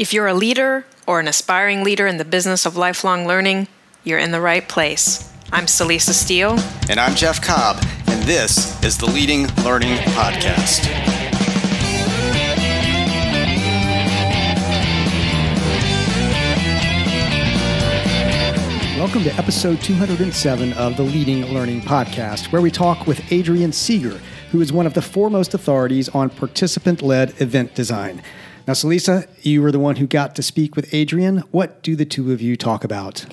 If you're a leader or an aspiring leader in the business of lifelong learning, you're in the right place. I'm Celisa Steele. And I'm Jeff Cobb, and this is the Leading Learning Podcast. Welcome to episode 207 of the Leading Learning Podcast, where we talk with Adrian Segar, who is one of the foremost authorities on participant led event design. Now, Celisa, you were the one who got to speak with Adrian. What do the two of you talk about?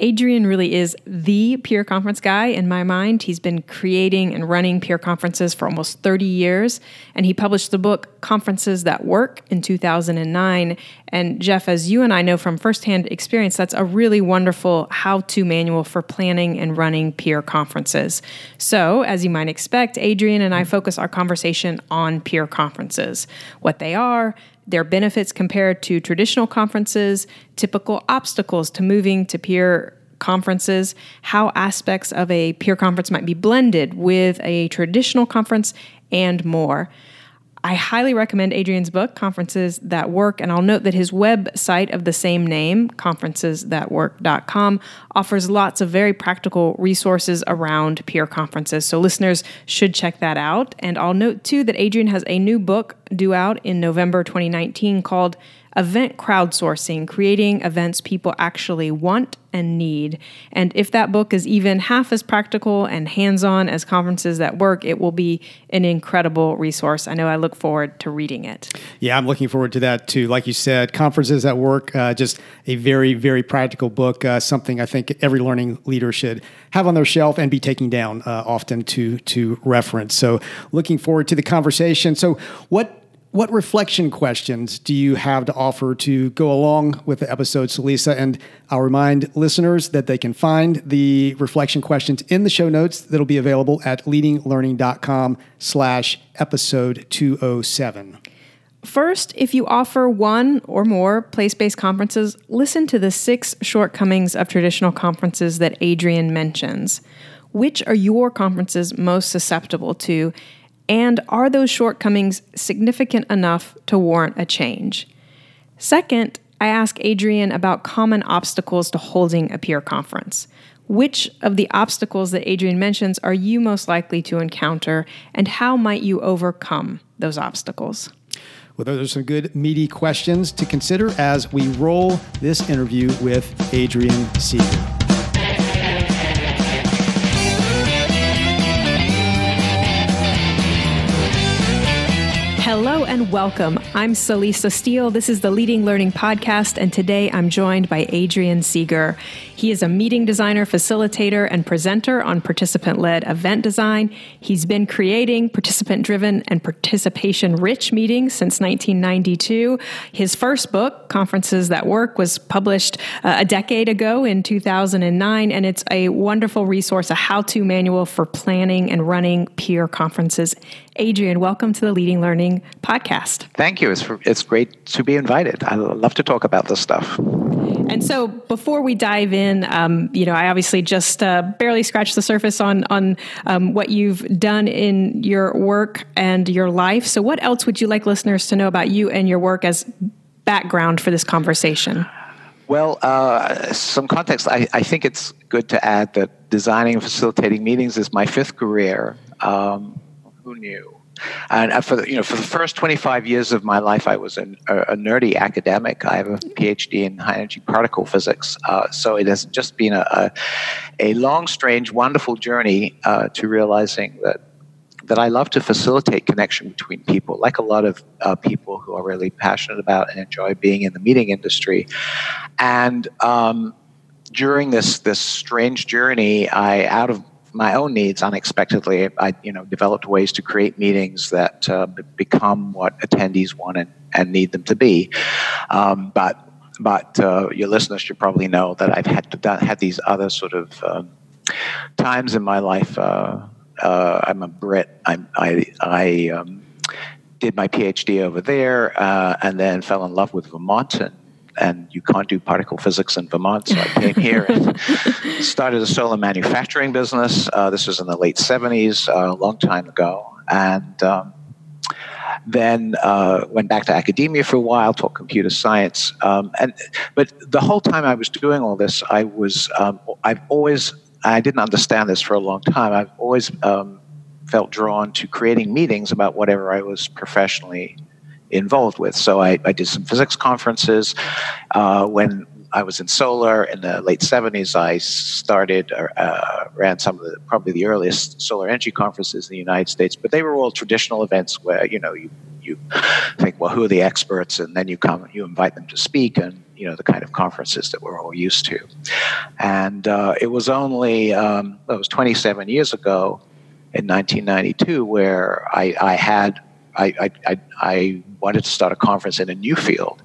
Adrian really is the peer conference guy in my mind. He's been creating and running peer conferences for almost 30 years, and he published the book Conferences That Work in 2009. And Jeff, as you and I know from firsthand experience, that's a really wonderful how to manual for planning and running peer conferences. So, as you might expect, Adrian and I focus our conversation on peer conferences what they are, their benefits compared to traditional conferences, typical obstacles to moving to peer conferences, how aspects of a peer conference might be blended with a traditional conference, and more. I highly recommend Adrian's book, Conferences That Work, and I'll note that his website of the same name, conferencesthatwork.com, offers lots of very practical resources around peer conferences. So listeners should check that out. And I'll note too that Adrian has a new book due out in November 2019 called event crowdsourcing, creating events people actually want and need. And if that book is even half as practical and hands on as conferences that work, it will be an incredible resource. I know I look forward to reading it. Yeah, I'm looking forward to that too. Like you said, conferences that work, uh, just a very, very practical book, uh, something I think every learning leader should have on their shelf and be taking down uh, often to, to reference. So, looking forward to the conversation. So, what what reflection questions do you have to offer to go along with the episode, Celisa? And I'll remind listeners that they can find the reflection questions in the show notes that'll be available at leadinglearning.com slash episode 207. First, if you offer one or more place based conferences, listen to the six shortcomings of traditional conferences that Adrian mentions. Which are your conferences most susceptible to? And are those shortcomings significant enough to warrant a change? Second, I ask Adrian about common obstacles to holding a peer conference. Which of the obstacles that Adrian mentions are you most likely to encounter, and how might you overcome those obstacles? Well, those are some good, meaty questions to consider as we roll this interview with Adrian Segar. Welcome. I'm Celisa Steele. This is the Leading Learning Podcast, and today I'm joined by Adrian Segar. He is a meeting designer, facilitator, and presenter on participant led event design. He's been creating participant driven and participation rich meetings since 1992. His first book, Conferences That Work, was published uh, a decade ago in 2009, and it's a wonderful resource, a how to manual for planning and running peer conferences. Adrian, welcome to the Leading Learning podcast. Thank you. It's, it's great to be invited. I love to talk about this stuff. And so, before we dive in, um, you know, I obviously just uh, barely scratched the surface on on um, what you've done in your work and your life. So, what else would you like listeners to know about you and your work as background for this conversation? Well, uh, some context. I, I, think it's good to add that designing and facilitating meetings is my fifth career. Um, who knew? And uh, for the, you know, for the first 25 years of my life, I was an, a, a, nerdy academic. I have a PhD in high energy particle physics. Uh, so it has just been a, a, a long, strange, wonderful journey uh, to realizing that that I love to facilitate connection between people, like a lot of uh, people who are really passionate about and enjoy being in the meeting industry. And um, during this this strange journey, I out of my own needs unexpectedly. I, you know, developed ways to create meetings that uh, become what attendees want and, and need them to be. Um, but but uh, your listeners should probably know that I've had had these other sort of um, times in my life. Uh, uh I'm a Brit. I'm, I I um, did my PhD over there, uh, and then fell in love with Vermont and and you can't do particle physics in Vermont. So I came here and started a solar manufacturing business. Uh, this was in the late 70s, uh, a long time ago. And um, then uh, went back to academia for a while, taught computer science. Um, and but the whole time I was doing all this, I was um, I've always I didn't understand this for a long time. I've always um, felt drawn to creating meetings about whatever I was professionally involved with. So I, I did some physics conferences. Uh, when I was in solar in the late 70s, I started, uh, ran some of the, probably the earliest solar energy conferences in the United States, but they were all traditional events where, you know, you, you think, well, who are the experts? And then you come, you invite them to speak and, you know, the kind of conferences that we're all used to. And uh, it was only, um, it was 27 years ago in 1992 where I, I had I, I, I, wanted to start a conference in a new field.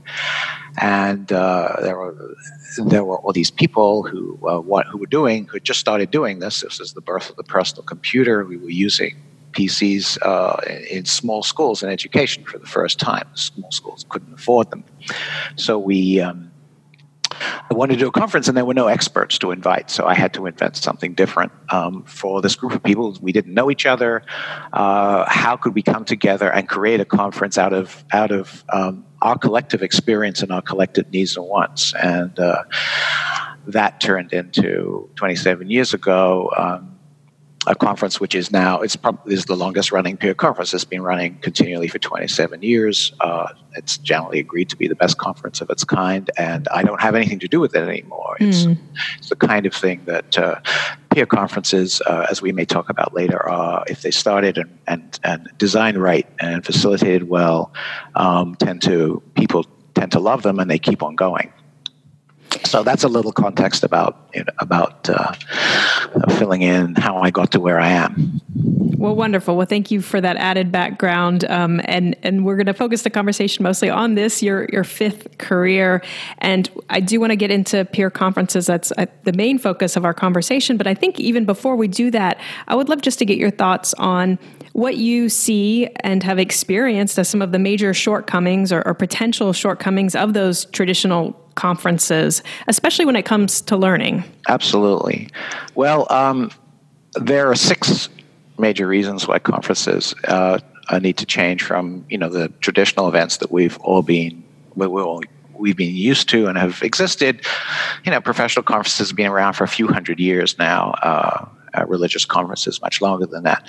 And uh, there, were, there were all these people who, uh, what, who were doing, who just started doing this. This is the birth of the personal computer. We were using PCs uh, in, in small schools in education for the first time. Small schools couldn't afford them. So we, um, I wanted to do a conference and there were no experts to invite, so I had to invent something different um, for this group of people. We didn't know each other. Uh, how could we come together and create a conference out of out of um, our collective experience and our collective needs and wants? And uh, that turned into 27 years ago. Um, a conference which is now it's probably is the longest running peer conference. It's been running continually for 27 years. Uh, it's generally agreed to be the best conference of its kind, and I don't have anything to do with it anymore. It's, mm. it's the kind of thing that uh, peer conferences, uh, as we may talk about later, are—if they started and, and, and designed right and facilitated well, um, tend to people tend to love them and they keep on going so that's a little context about you know, about uh, filling in how I got to where I am. Well, wonderful. Well, thank you for that added background, um, and and we're going to focus the conversation mostly on this your your fifth career, and I do want to get into peer conferences. That's uh, the main focus of our conversation. But I think even before we do that, I would love just to get your thoughts on what you see and have experienced as some of the major shortcomings or, or potential shortcomings of those traditional conferences, especially when it comes to learning? Absolutely. Well, um, there are six major reasons why conferences uh, need to change from you know the traditional events that we've all been we all we've been used to and have existed. You know, professional conferences have been around for a few hundred years now. Uh, uh, religious conferences much longer than that.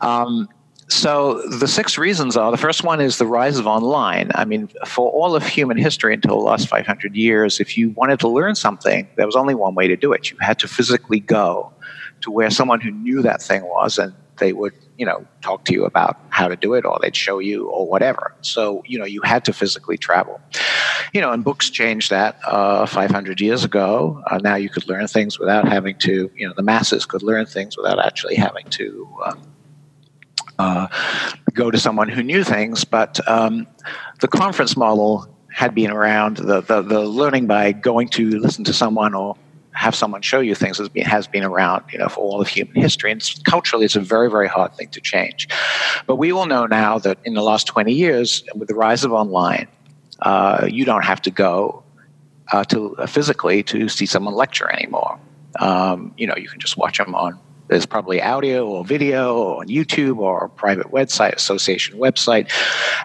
Um, so the six reasons are the first one is the rise of online. I mean, for all of human history until the last 500 years, if you wanted to learn something, there was only one way to do it. You had to physically go to where someone who knew that thing was, and they would, you know, talk to you about how to do it, or they'd show you, or whatever. So, you know, you had to physically travel. You know, and books changed that uh, 500 years ago. Uh, now you could learn things without having to, you know, the masses could learn things without actually having to. Um, uh, go to someone who knew things. But um, the conference model had been around. The, the, the learning by going to listen to someone or have someone show you things has been, has been around, you know, for all of human history. And culturally, it's a very, very hard thing to change. But we all know now that in the last 20 years, with the rise of online, uh, you don't have to go uh, to uh, physically to see someone lecture anymore. Um, you know, you can just watch them on there's probably audio or video on YouTube or a private website, association website,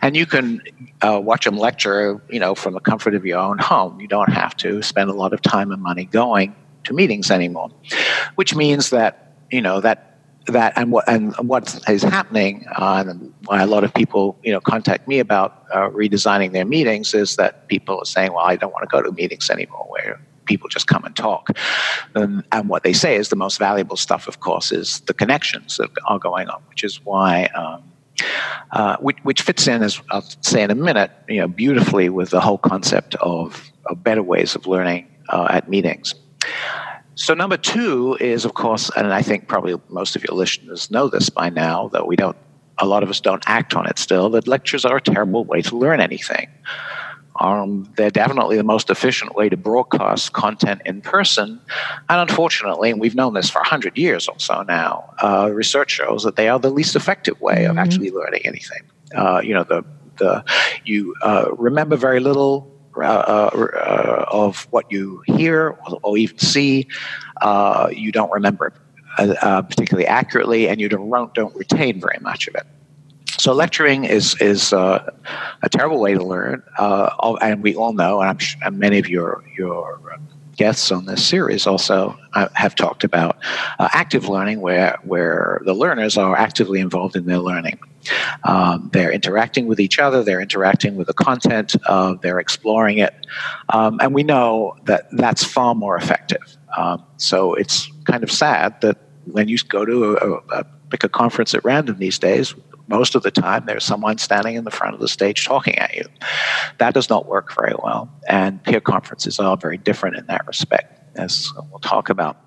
and you can uh, watch them lecture, you know, from the comfort of your own home. You don't have to spend a lot of time and money going to meetings anymore, which means that you know that that and what and what is happening uh, and why a lot of people you know contact me about uh, redesigning their meetings is that people are saying, well, I don't want to go to meetings anymore. Where people just come and talk. Um, and what they say is the most valuable stuff, of course, is the connections that are going on, which is why. Um, uh, which, which, fits in, as I'll say in a minute, you know, beautifully with the whole concept of, of better ways of learning uh, at meetings. So number two is, of course, and I think probably most of your listeners know this by now, though we don't, a lot of us don't act on it still, that lectures are a terrible way to learn anything. Um, they're definitely the most efficient way to broadcast content in person. And unfortunately, and we've known this for 100 years or so now, uh, research shows that they are the least effective way of mm-hmm. actually learning anything. Uh, you know, the, the, you uh, remember very little uh, uh, of what you hear or, or even see. Uh, you don't remember particularly accurately, and you don't, don't retain very much of it. So lecturing is is uh, a terrible way to learn, uh, and we all know, and sure many of your your guests on this series also uh, have talked about uh, active learning, where where the learners are actively involved in their learning. Um, they're interacting with each other, they're interacting with the content, uh, they're exploring it, um, and we know that that's far more effective. Um, so it's kind of sad that when you go to a, a, pick a conference at random these days, most of the time there's someone standing in the front of the stage talking at you. That does not work very well, and peer conferences are very different in that respect, as we'll talk about.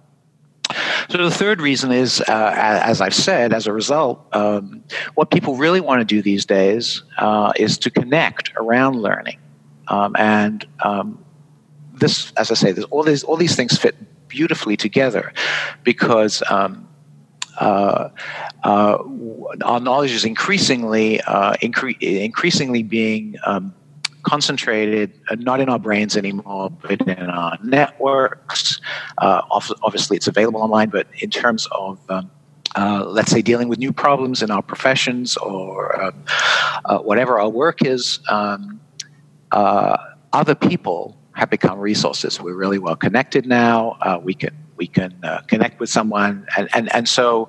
So the third reason is, uh, as I've said, as a result, um, what people really want to do these days uh, is to connect around learning, um, and um, this, as I say, all these all these things fit beautifully together because. Um, uh, uh, our knowledge is increasingly uh, incre- increasingly being um, concentrated uh, not in our brains anymore, but in our networks. Uh, obviously, it's available online, but in terms of um, uh, let's say dealing with new problems in our professions or um, uh, whatever our work is, um, uh, other people have become resources. We're really well connected now. Uh, we can we can connect with someone, and and and so.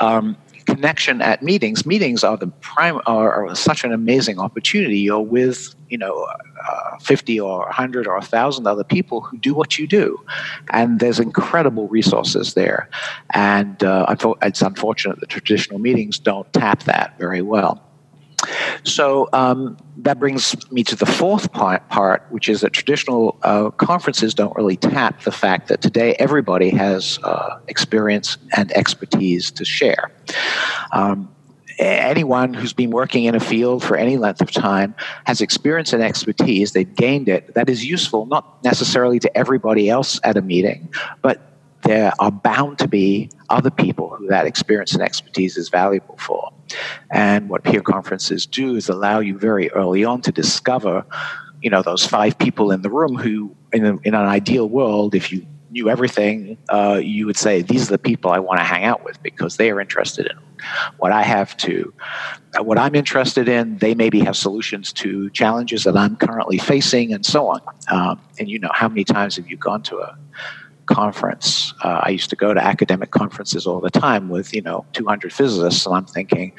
Um, connection at meetings. Meetings are the prime are, are such an amazing opportunity. You're with you know uh, 50 or 100 or 1000 other people who do what you do and there's incredible resources there and uh, it's unfortunate that traditional meetings don't tap that very well so um, that brings me to the fourth part, part which is that traditional uh, conferences don't really tap the fact that today everybody has uh, experience and expertise to share. Um, anyone who's been working in a field for any length of time has experience and expertise, they've gained it, that is useful not necessarily to everybody else at a meeting, but there are bound to be other people who that experience and expertise is valuable for. And what peer conferences do is allow you very early on to discover, you know, those five people in the room who, in, a, in an ideal world, if you knew everything, uh, you would say, these are the people I want to hang out with because they are interested in what I have to, uh, what I'm interested in. They maybe have solutions to challenges that I'm currently facing and so on. Um, and you know, how many times have you gone to a conference. Uh, I used to go to academic conferences all the time with, you know, 200 physicists, and I'm thinking,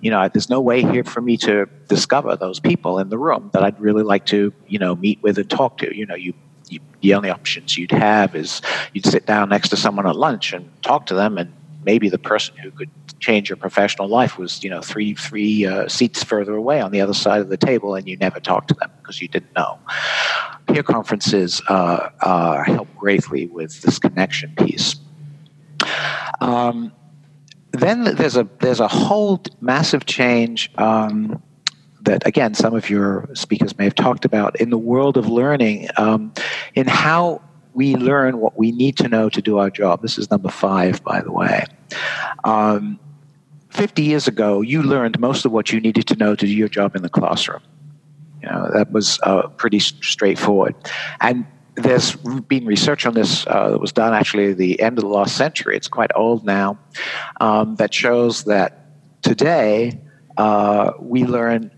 you know, there's no way here for me to discover those people in the room that I'd really like to, you know, meet with and talk to. You know, you, you the only options you'd have is you'd sit down next to someone at lunch and talk to them, and maybe the person who could change your professional life was, you know, three three uh, seats further away on the other side of the table, and you never talked to them because you didn't know peer conferences uh, uh, help greatly with this connection piece. Um, then there's a there's a whole massive change um, that again some of your speakers may have talked about in the world of learning um, in how we learn what we need to know to do our job. This is number five, by the way. Um, 50 years ago, you learned most of what you needed to know to do your job in the classroom. You know, that was uh, pretty straightforward. And there's been research on this uh, that was done actually at the end of the last century. It's quite old now, um, that shows that today uh, we learn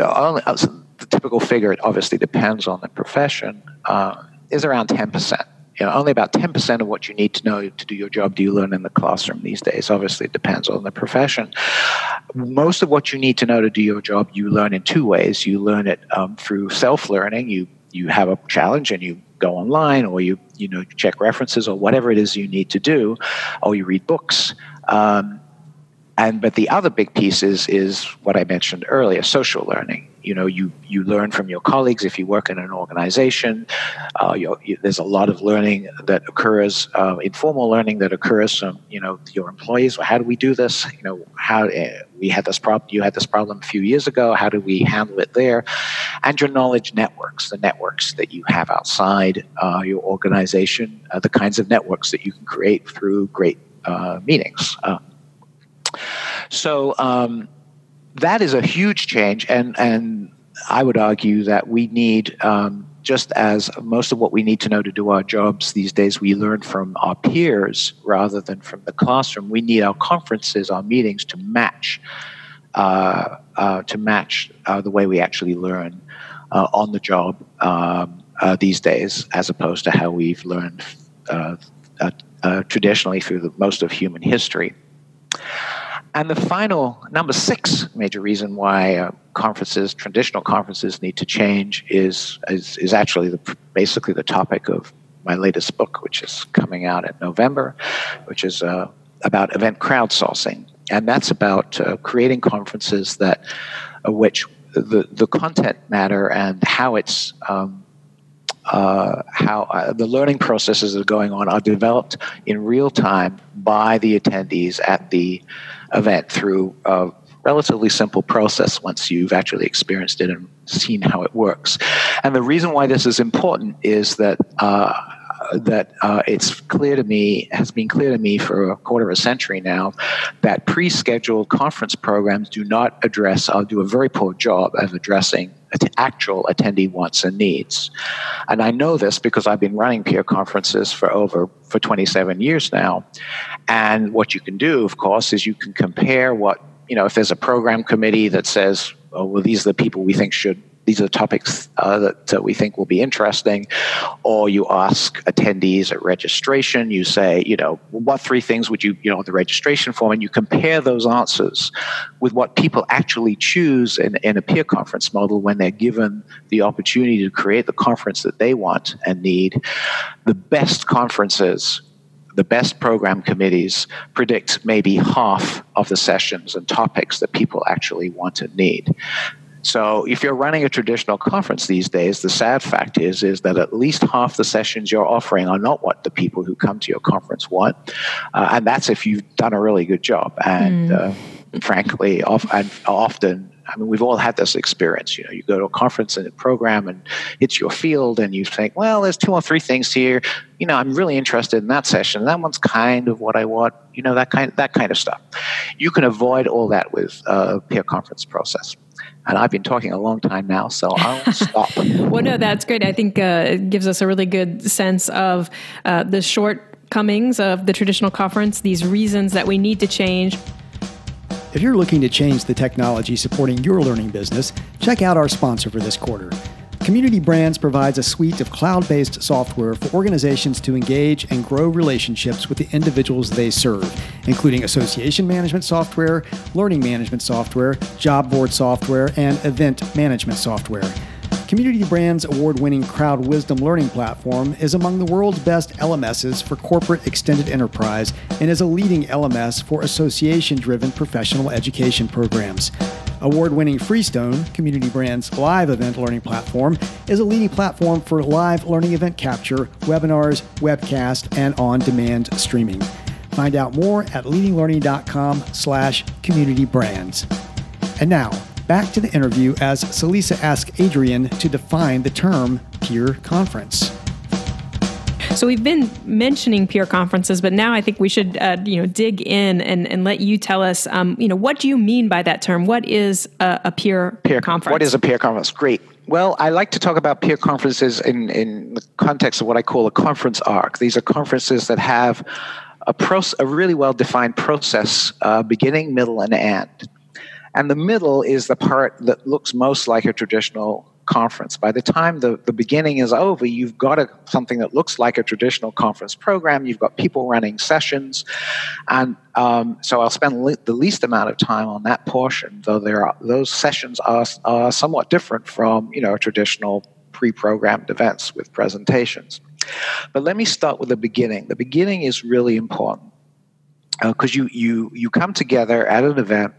only uh, the typical figure. It obviously depends on the profession. Uh, is around ten percent you know, only about 10% of what you need to know to do your job do you learn in the classroom these days. Obviously, it depends on the profession. Most of what you need to know to do your job, you learn in two ways. You learn it um, through self learning. You, you have a challenge and you go online or you, you know, check references or whatever it is you need to do, or you read books. Um, and but the other big piece is is what I mentioned earlier, social learning. You know, you you learn from your colleagues if you work in an organization. Uh, you, there's a lot of learning that occurs, uh, informal learning that occurs from you know your employees. How do we do this? You know, how uh, we had this problem. You had this problem a few years ago. How do we handle it there? And your knowledge networks, the networks that you have outside uh, your organization, the kinds of networks that you can create through great uh, meetings. So um, that is a huge change, and and I would argue that we need. Um, just as most of what we need to know to do our jobs these days, we learn from our peers rather than from the classroom. We need our conferences, our meetings to match uh, uh, to match uh, the way we actually learn uh, on the job um, uh, these days, as opposed to how we've learned traditionally through the, most of human history. And the final, number six major reason why uh, conferences, traditional conferences, need to change is, is, is actually the, basically the topic of my latest book, which is coming out in November, which is uh, about event crowdsourcing. And that's about uh, creating conferences that, uh, which the, the content matter and how it's um, uh, how uh, the learning processes that are going on are developed in real time by the attendees at the event through a relatively simple process once you've actually experienced it and seen how it works. And the reason why this is important is that. Uh, that uh, it's clear to me, has been clear to me for a quarter of a century now, that pre scheduled conference programs do not address, or do a very poor job of addressing actual attendee wants and needs. And I know this because I've been running peer conferences for over for 27 years now. And what you can do, of course, is you can compare what, you know, if there's a program committee that says, oh, well, these are the people we think should these are the topics uh, that uh, we think will be interesting. Or you ask attendees at registration, you say, you know, what three things would you, you know, the registration form, and you compare those answers with what people actually choose in, in a peer conference model when they're given the opportunity to create the conference that they want and need. The best conferences the best program committees predict maybe half of the sessions and topics that people actually want and need. So if you're running a traditional conference these days, the sad fact is is that at least half the sessions you're offering are not what the people who come to your conference want, uh, and that's if you've done a really good job. And mm. uh, frankly, and often I mean, we've all had this experience. You know, you go to a conference and a program, and it's your field, and you think, well, there's two or three things here. You know, I'm really interested in that session. That one's kind of what I want. You know, that kind that kind of stuff. You can avoid all that with a peer conference process. And I've been talking a long time now, so I'll stop. well, no, that's great. I think uh, it gives us a really good sense of uh, the shortcomings of the traditional conference, these reasons that we need to change. If you're looking to change the technology supporting your learning business, check out our sponsor for this quarter. Community Brands provides a suite of cloud based software for organizations to engage and grow relationships with the individuals they serve, including association management software, learning management software, job board software, and event management software. Community Brands' award winning CrowdWisdom learning platform is among the world's best LMSs for corporate extended enterprise and is a leading LMS for association driven professional education programs. Award winning Freestone, Community Brand's live event learning platform, is a leading platform for live learning event capture, webinars, webcast, and on demand streaming. Find out more at leadinglearning.com slash community brands. And now, back to the interview as Celisa asks Adrian to define the term peer conference. So we've been mentioning peer conferences, but now I think we should, uh, you know, dig in and, and let you tell us, um, you know, what do you mean by that term? What is a, a peer, peer conference? What is a peer conference? Great. Well, I like to talk about peer conferences in, in the context of what I call a conference arc. These are conferences that have a, proce- a really well defined process, uh, beginning, middle, and end. And the middle is the part that looks most like a traditional conference. By the time the, the beginning is over, you've got a, something that looks like a traditional conference program. You've got people running sessions. And um, so I'll spend le- the least amount of time on that portion, though there are, those sessions are, are somewhat different from you know, traditional pre-programmed events with presentations. But let me start with the beginning. The beginning is really important because uh, you, you, you come together at an event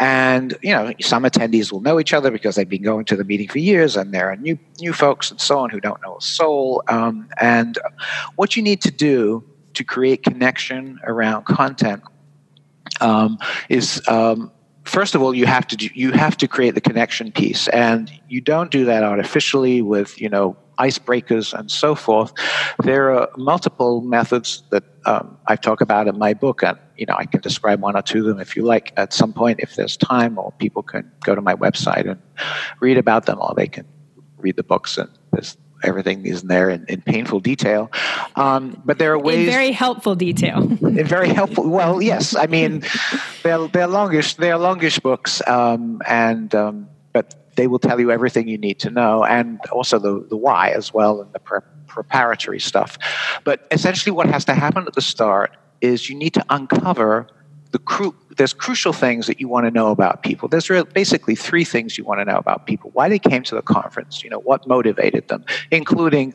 and you know, some attendees will know each other because they've been going to the meeting for years, and there are new new folks and so on who don't know a soul. Um, and what you need to do to create connection around content um, is um, first of all you have to do, you have to create the connection piece and you don't do that artificially with you know icebreakers and so forth. There are multiple methods that um, i talk about in my book and you know i can describe one or two of them if you like at some point if there's time or people can go to my website and read about them or they can read the books and there's everything isn't there in, in painful detail. Um, but there are ways. In very helpful detail. in very helpful. Well, yes. I mean, they're they're longish. They're longish books, um, and um, but they will tell you everything you need to know, and also the the why as well, and the pre- preparatory stuff. But essentially, what has to happen at the start is you need to uncover the cru- there's crucial things that you want to know about people. There's basically three things you want to know about people: why they came to the conference, you know, what motivated them, including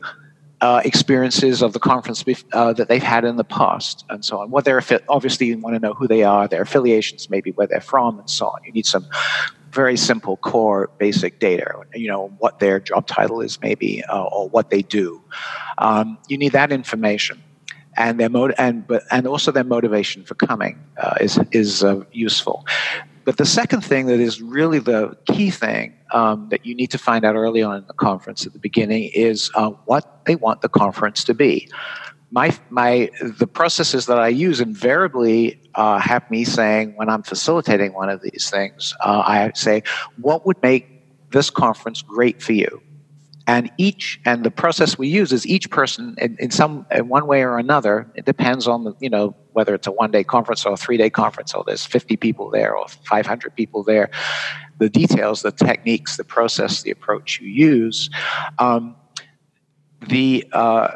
uh, experiences of the conference uh, that they've had in the past, and so on. What they're obviously you want to know who they are, their affiliations, maybe where they're from, and so on. You need some very simple core basic data you know what their job title is maybe uh, or what they do um, you need that information and their mot- and but and also their motivation for coming uh, is is uh, useful. But the second thing that is really the key thing um, that you need to find out early on in the conference at the beginning is uh, what they want the conference to be. My my the processes that I use invariably uh, have me saying when I'm facilitating one of these things, uh, I say, what would make this conference great for you? And each and the process we use is each person in, in some in one way or another it depends on the you know whether it's a one day conference or a three day conference or there's 50 people there or 500 people there. The details the techniques the process the approach you use um, the uh,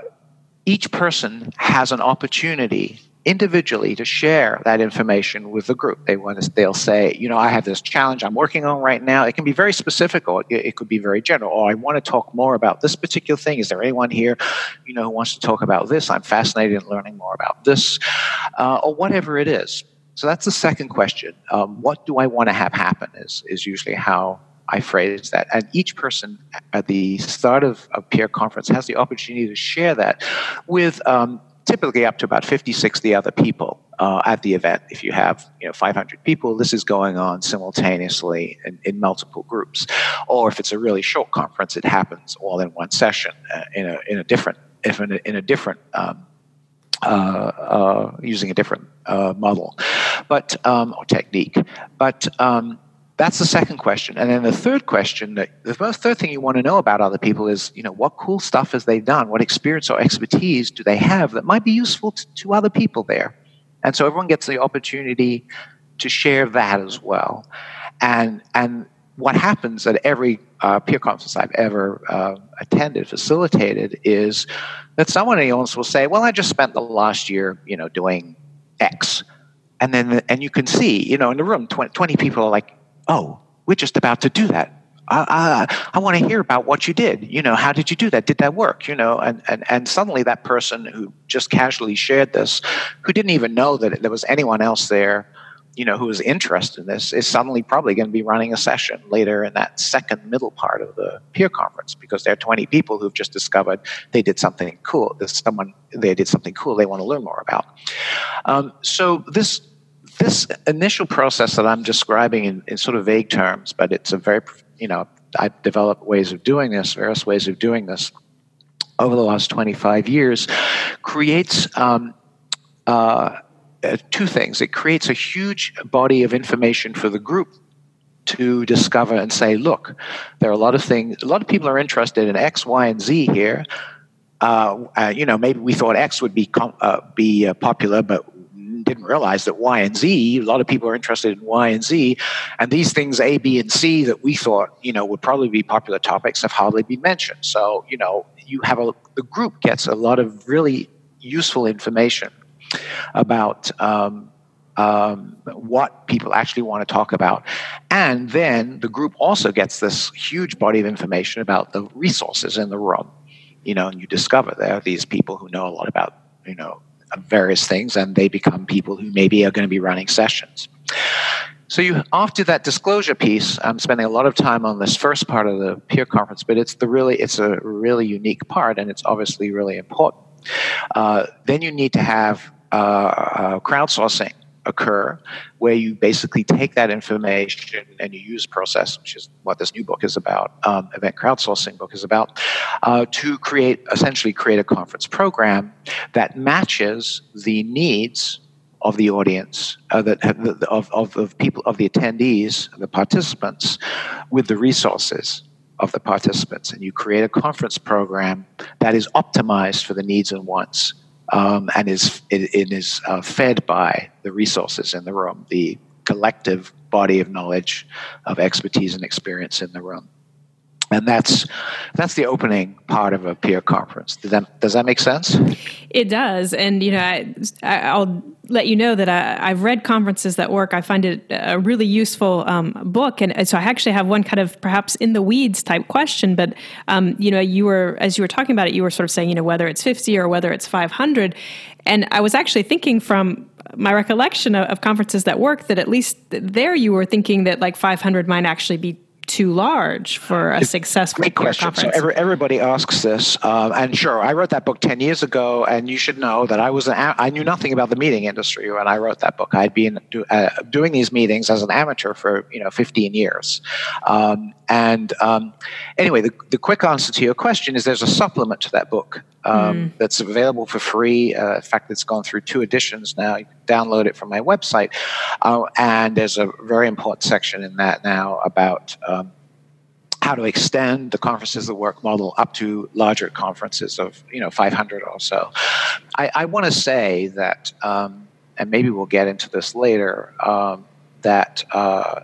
each person has an opportunity individually to share that information with the group. They want to, they'll say, you know, I have this challenge I'm working on right now. It can be very specific or it, it could be very general. Or I want to talk more about this particular thing. Is there anyone here, you know, who wants to talk about this? I'm fascinated in learning more about this, uh, or whatever it is. So that's the second question. Um, what do I want to have happen? Is is usually how I phrase that. And each person at the start of a peer conference has the opportunity to share that with um, typically up to about 50, 60 other people uh, at the event. If you have you know 500 people, this is going on simultaneously in, in, multiple groups. Or if it's a really short conference, it happens all in one session uh, in a in a different if in a, in a different um, uh, uh using a different uh, model, but um, or technique. But um, that's the second question. And then the third question, the third thing you want to know about other people is, you know, what cool stuff has they done? What experience or expertise do they have that might be useful to, to other people there? And so everyone gets the opportunity to share that as well. And and what happens at every uh, peer conference I've ever uh, attended, facilitated, is that someone else will say, "Well, I just spent the last year, you know, doing X," and then and you can see, you know, in the room, 20, 20 people are like, oh, we're just about to do that. I, I, I want to hear about what you did. You know, how did you do that? Did that work? You know, and, and, and suddenly that person who just casually shared this, who didn't even know that there was anyone else there, you know, who was interested in this, is suddenly probably going to be running a session later in that second middle part of the peer conference because there are 20 people who've just discovered they did something cool. There's someone they did something cool they want to learn more about. Um, so this this initial process that I'm describing in, in sort of vague terms, but it's a very, you know, I've developed ways of doing this, various ways of doing this over the last 25 years, creates um, uh, uh, two things. It creates a huge body of information for the group to discover and say, look, there are a lot of things, a lot of people are interested in X, Y, and Z here. Uh, uh, you know, maybe we thought X would be com- uh, be popular, but didn't realize that Y and Z, a lot of people are interested in Y and Z, and these things A, B, and C that we thought you know would probably be popular topics have hardly been mentioned. So you know you have a the group gets a lot of really useful information about. Um, um, what people actually want to talk about. And then the group also gets this huge body of information about the resources in the room. You know, and you discover there are these people who know a lot about, you know, various things and they become people who maybe are going to be running sessions. So you after that disclosure piece, I'm spending a lot of time on this first part of the peer conference, but it's the really it's a really unique part and it's obviously really important. Uh, then you need to have uh, uh, crowdsourcing occur where you basically take that information and you use process which is what this new book is about um, event crowdsourcing book is about uh, to create essentially create a conference program that matches the needs of the audience uh, that of, of, of people of the attendees the participants with the resources of the participants. And you create a conference program that is optimized for the needs and wants um, and is it, it is uh, fed by the resources in the room, the collective body of knowledge, of expertise and experience in the room and that's that's the opening part of a peer conference. Does that, does that make sense? It does, and you know, I, will let you know that I, have read conferences that work. I find it a really useful um, book, and so I actually have one kind of perhaps in the weeds type question. But um, you know, you were as you were talking about it, you were sort of saying, you know, whether it's fifty or whether it's five hundred, and I was actually thinking from my recollection of, of conferences that work that at least there you were thinking that like five hundred might actually be too large for a successful Great question. Conference? So every, everybody asks this, uh, and sure, I wrote that book ten years ago, and you should know that I was an, I knew nothing about the meeting industry when I wrote that book. I'd been do, uh, doing these meetings as an amateur for you know fifteen years, um, and um, anyway, the, the quick answer to your question is there's a supplement to that book um, mm. that's available for free. Uh, in fact, it's gone through two editions now. You can download it from my website. Uh, and there's a very important section in that now about um, how to extend the conferences of work model up to larger conferences of you know 500 or so. I, I want to say that, um, and maybe we'll get into this later, um, that. Uh,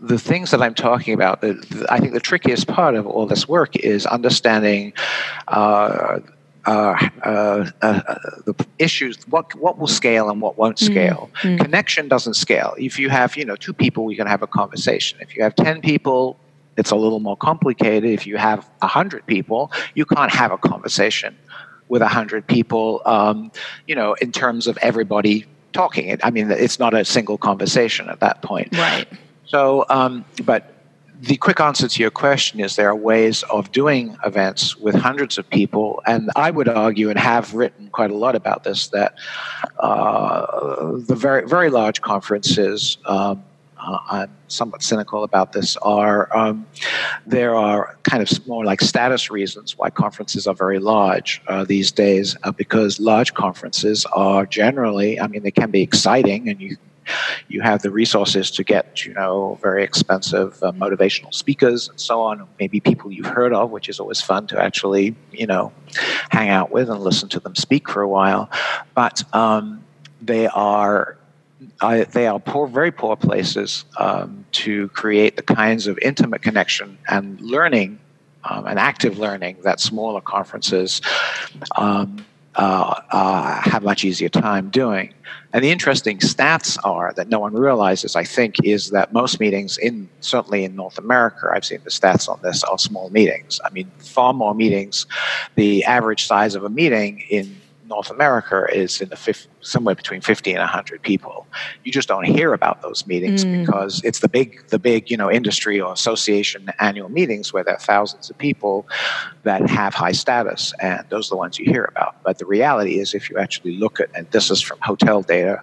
the things that I'm talking about, the, the, I think the trickiest part of all this work is understanding uh, uh, uh, uh, the issues what what will scale and what won't mm-hmm. scale. mm-hmm. connection doesn't scale. If you have you know two people you can have a conversation. If you have 10 people it's a little more complicated. If you have a 100 people you can't have a conversation with a 100 people um, you know in terms of everybody talking. I mean it's not a single conversation at that point. Right so um, but the quick answer to your question is there are ways of doing events with hundreds of people, and I would argue and have written quite a lot about this that uh, the very very large conferences. Um, uh, I'm somewhat cynical about this. Are um, there are kind of more like status reasons why conferences are very large uh, these days? Uh, because large conferences are generally, I mean, they can be exciting, and you you have the resources to get, you know, very expensive uh, motivational speakers and so on, maybe people you've heard of, which is always fun to actually, you know, hang out with and listen to them speak for a while. But um, they are uh, they are poor, very poor places um, to create the kinds of intimate connection and learning um, and active learning that smaller conferences um, uh, uh, have much easier time doing. And the interesting stats are that no one realizes, I think, is that most meetings in certainly in North America, I've seen the stats on this, are small meetings. I mean, far more meetings. The average size of a meeting in North America is in the 50, somewhere between 50 and 100 people. You just don't hear about those meetings mm. because it's the big, the big, you know, industry or association annual meetings where there are thousands of people that have high status, and those are the ones you hear about. But the reality is, if you actually look at, and this is from hotel data,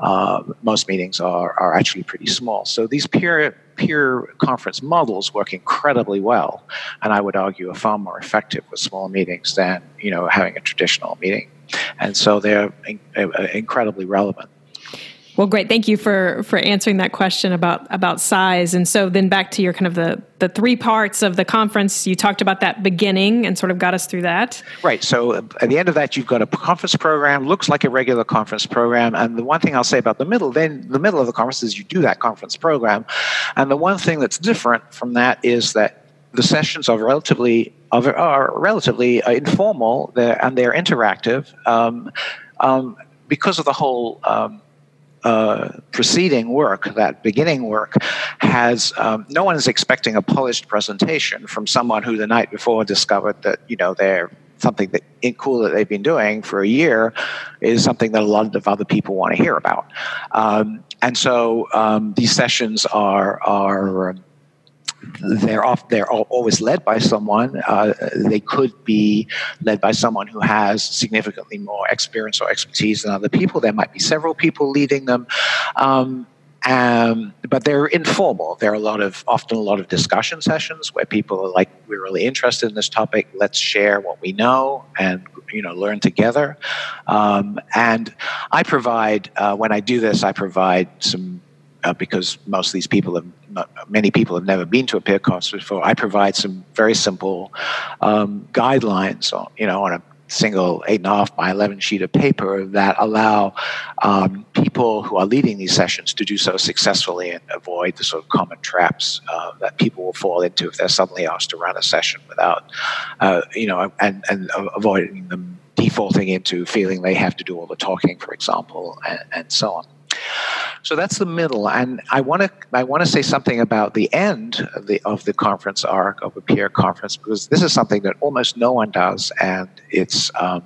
uh, most meetings are are actually pretty small. So these peer peer conference models work incredibly well, and I would argue are far more effective with small meetings than you know having a traditional meeting and so they're in, uh, incredibly relevant. Well, great. Thank you for for answering that question about about size. And so then back to your kind of the the three parts of the conference. You talked about that beginning and sort of got us through that. Right. So uh, at the end of that, you've got a conference program. Looks like a regular conference program. And the one thing I'll say about the middle, then the middle of the conference is you do that conference program. And the one thing that's different from that is that the sessions are relatively are, are relatively uh, informal. They're, and they're interactive. Um, um, because of the whole um, uh, preceding work, that beginning work, has um, no one is expecting a polished presentation from someone who the night before discovered that you know they're something that cool that they've been doing for a year is something that a lot of other people want to hear about, um, and so um, these sessions are are they're off, they're always led by someone. Uh, they could be led by someone who has significantly more experience or expertise than other people. There might be several people leading them. Um, um, but they're informal. There are a lot of often a lot of discussion sessions where people are like, "We're really interested in this topic. Let's share what we know and you know learn together." Um, and I provide uh, when I do this, I provide some uh, because most of these people have not, many people have never been to a peer conference before, I provide some very simple um, guidelines, on, you know, on a single eight and a half by 11 sheet of paper that allow um, people who are leading these sessions to do so successfully and avoid the sort of common traps uh, that people will fall into if they're suddenly asked to run a session without, uh, you know, and, and avoiding them defaulting into feeling they have to do all the talking, for example, and, and so on. So that's the middle, and I want to I want to say something about the end of the of the conference arc of a peer conference because this is something that almost no one does, and it's um,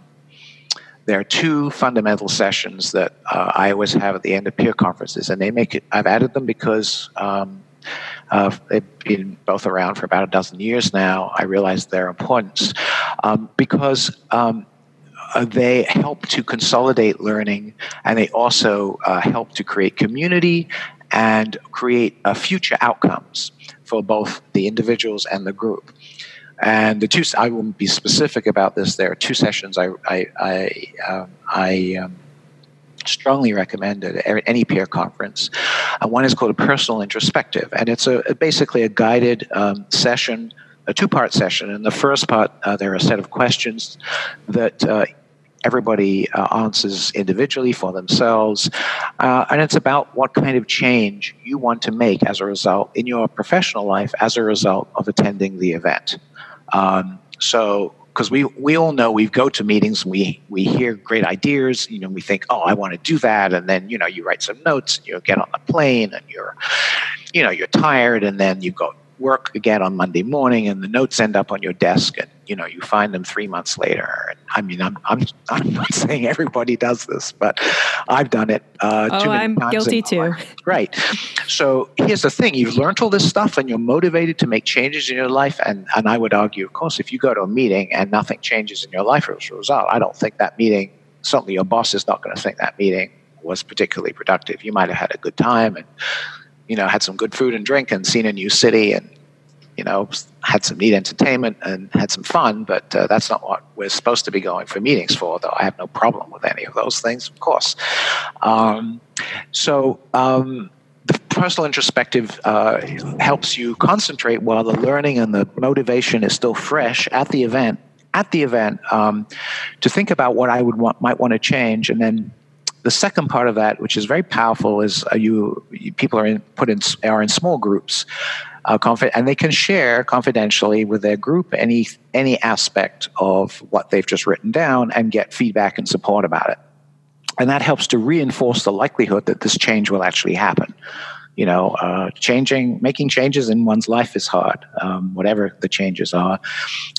there are two fundamental sessions that uh, I always have at the end of peer conferences, and they make it. I've added them because. Um, uh, they've been both around for about a dozen years now. I realize their importance um, because um, uh, they help to consolidate learning and they also uh, help to create community and create uh, future outcomes for both the individuals and the group. And the two, I won't be specific about this. There are two sessions I, I, I, um, I um, strongly recommend at any peer conference. One is called a personal introspective, and it's a, basically a guided um, session a two part session. In the first part, uh, there are a set of questions that uh, everybody uh, answers individually for themselves. Uh, and it's about what kind of change you want to make as a result in your professional life as a result of attending the event. Um, so, because we, we all know we go to meetings, we, we hear great ideas, you know, we think, oh, I want to do that. And then, you know, you write some notes, and you get on the plane and you're, you know, you're tired and then you go work again on Monday morning, and the notes end up on your desk, and you know you find them three months later. And I mean, I'm I'm I'm not saying everybody does this, but I've done it. Uh, oh, I'm guilty too. Right. So here's the thing: you've learned all this stuff, and you're motivated to make changes in your life. And and I would argue, of course, if you go to a meeting and nothing changes in your life as a result, I don't think that meeting. Certainly, your boss is not going to think that meeting was particularly productive. You might have had a good time and you know, had some good food and drink and seen a new city and, you know, had some neat entertainment and had some fun, but uh, that's not what we're supposed to be going for meetings for, though I have no problem with any of those things, of course. Um, so, um, the personal introspective uh, helps you concentrate while the learning and the motivation is still fresh at the event. At the event, um, to think about what I would want, might want to change, and then the second part of that, which is very powerful, is uh, you, people are in, put in are in small groups, uh, and they can share confidentially with their group any any aspect of what they've just written down and get feedback and support about it. And that helps to reinforce the likelihood that this change will actually happen. You know, uh, changing, making changes in one's life is hard, um, whatever the changes are.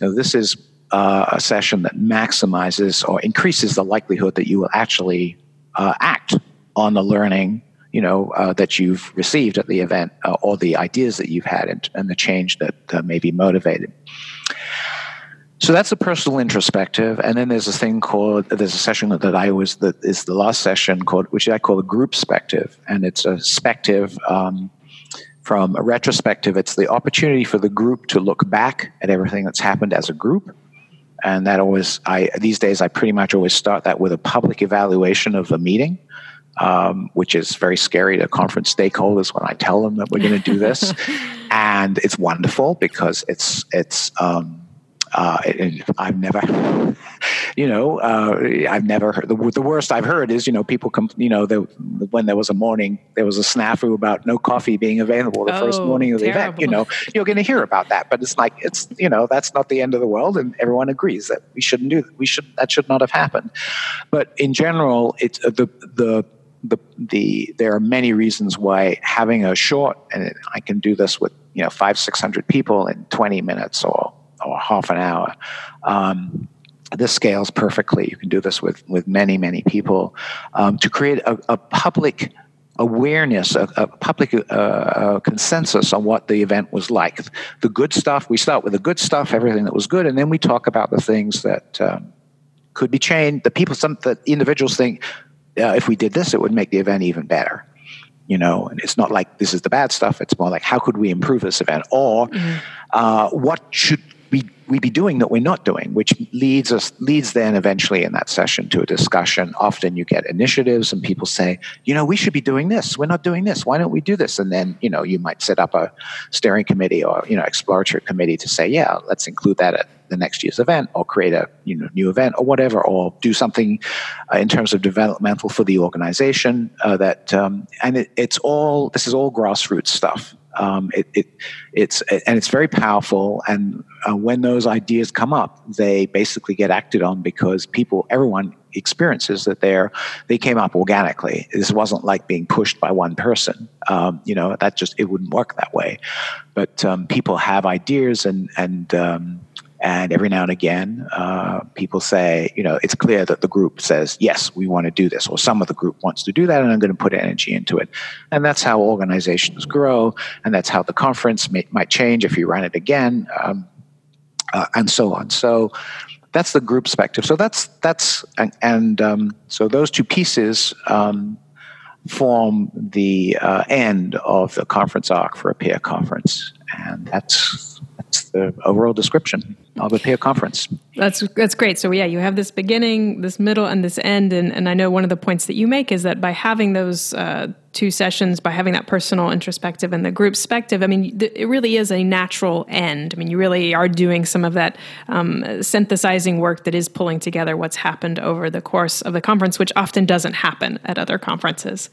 You know, this is uh, a session that maximizes or increases the likelihood that you will actually uh, act on the learning you know uh, that you've received at the event uh, or the ideas that you've had and, and the change that uh, may be motivated. So that's a personal introspective and then there's a thing called there's a session that, i was that is the last session called which i call a group spective and it's a spective um, from a retrospective it's the opportunity for the group to look back at everything that's happened as a group and that always i these days i pretty much always start that with a public evaluation of the meeting um, which is very scary to conference stakeholders when i tell them that we're going to do this. And it's wonderful because it's it's um, uh, I've never, you know, uh, I've never heard the, the worst I've heard is, you know, people come, you know, the, when there was a morning, there was a snafu about no coffee being available the oh, first morning of the terrible. event. You know, you're going to hear about that, but it's like it's, you know, that's not the end of the world, and everyone agrees that we shouldn't do that. We should that should not have happened. But in general, it's uh, the the the, the there are many reasons why having a short and I can do this with you know five six hundred people in twenty minutes or or half an hour. Um, this scales perfectly. You can do this with, with many, many people um, to create a, a public awareness, a, a public uh, consensus on what the event was like. The good stuff, we start with the good stuff, everything that was good, and then we talk about the things that um, could be changed. The people, some the individuals think, uh, if we did this, it would make the event even better. You know, and it's not like this is the bad stuff. It's more like how could we improve this event, or mm-hmm. uh, what should we be doing that we're not doing, which leads us leads then eventually in that session to a discussion. Often you get initiatives and people say, you know, we should be doing this. We're not doing this. Why don't we do this? And then you know you might set up a steering committee or you know exploratory committee to say, yeah, let's include that at the next year's event or create a you know new event or whatever or do something uh, in terms of developmental for the organization uh, that um, and it, it's all this is all grassroots stuff um, it, it, it's and it's very powerful. And uh, when those ideas come up, they basically get acted on because people, everyone experiences that they're they came up organically. This wasn't like being pushed by one person. Um, you know that just it wouldn't work that way. But um, people have ideas and and um, and every now and again, uh, people say, you know, it's clear that the group says, yes, we want to do this, or some of the group wants to do that, and I'm going to put energy into it. And that's how organizations grow, and that's how the conference may, might change if you run it again, um, uh, and so on. So that's the group perspective. So that's that's and, and um, so those two pieces um, form the uh, end of the conference arc for a peer conference, and that's that's the overall description of a peer conference. That's that's great. So yeah, you have this beginning, this middle, and this end, and and I know one of the points that you make is that by having those uh, two sessions, by having that personal introspective and the group perspective, I mean, th- it really is a natural end. I mean, you really are doing some of that um, synthesizing work that is pulling together what's happened over the course of the conference, which often doesn't happen at other conferences.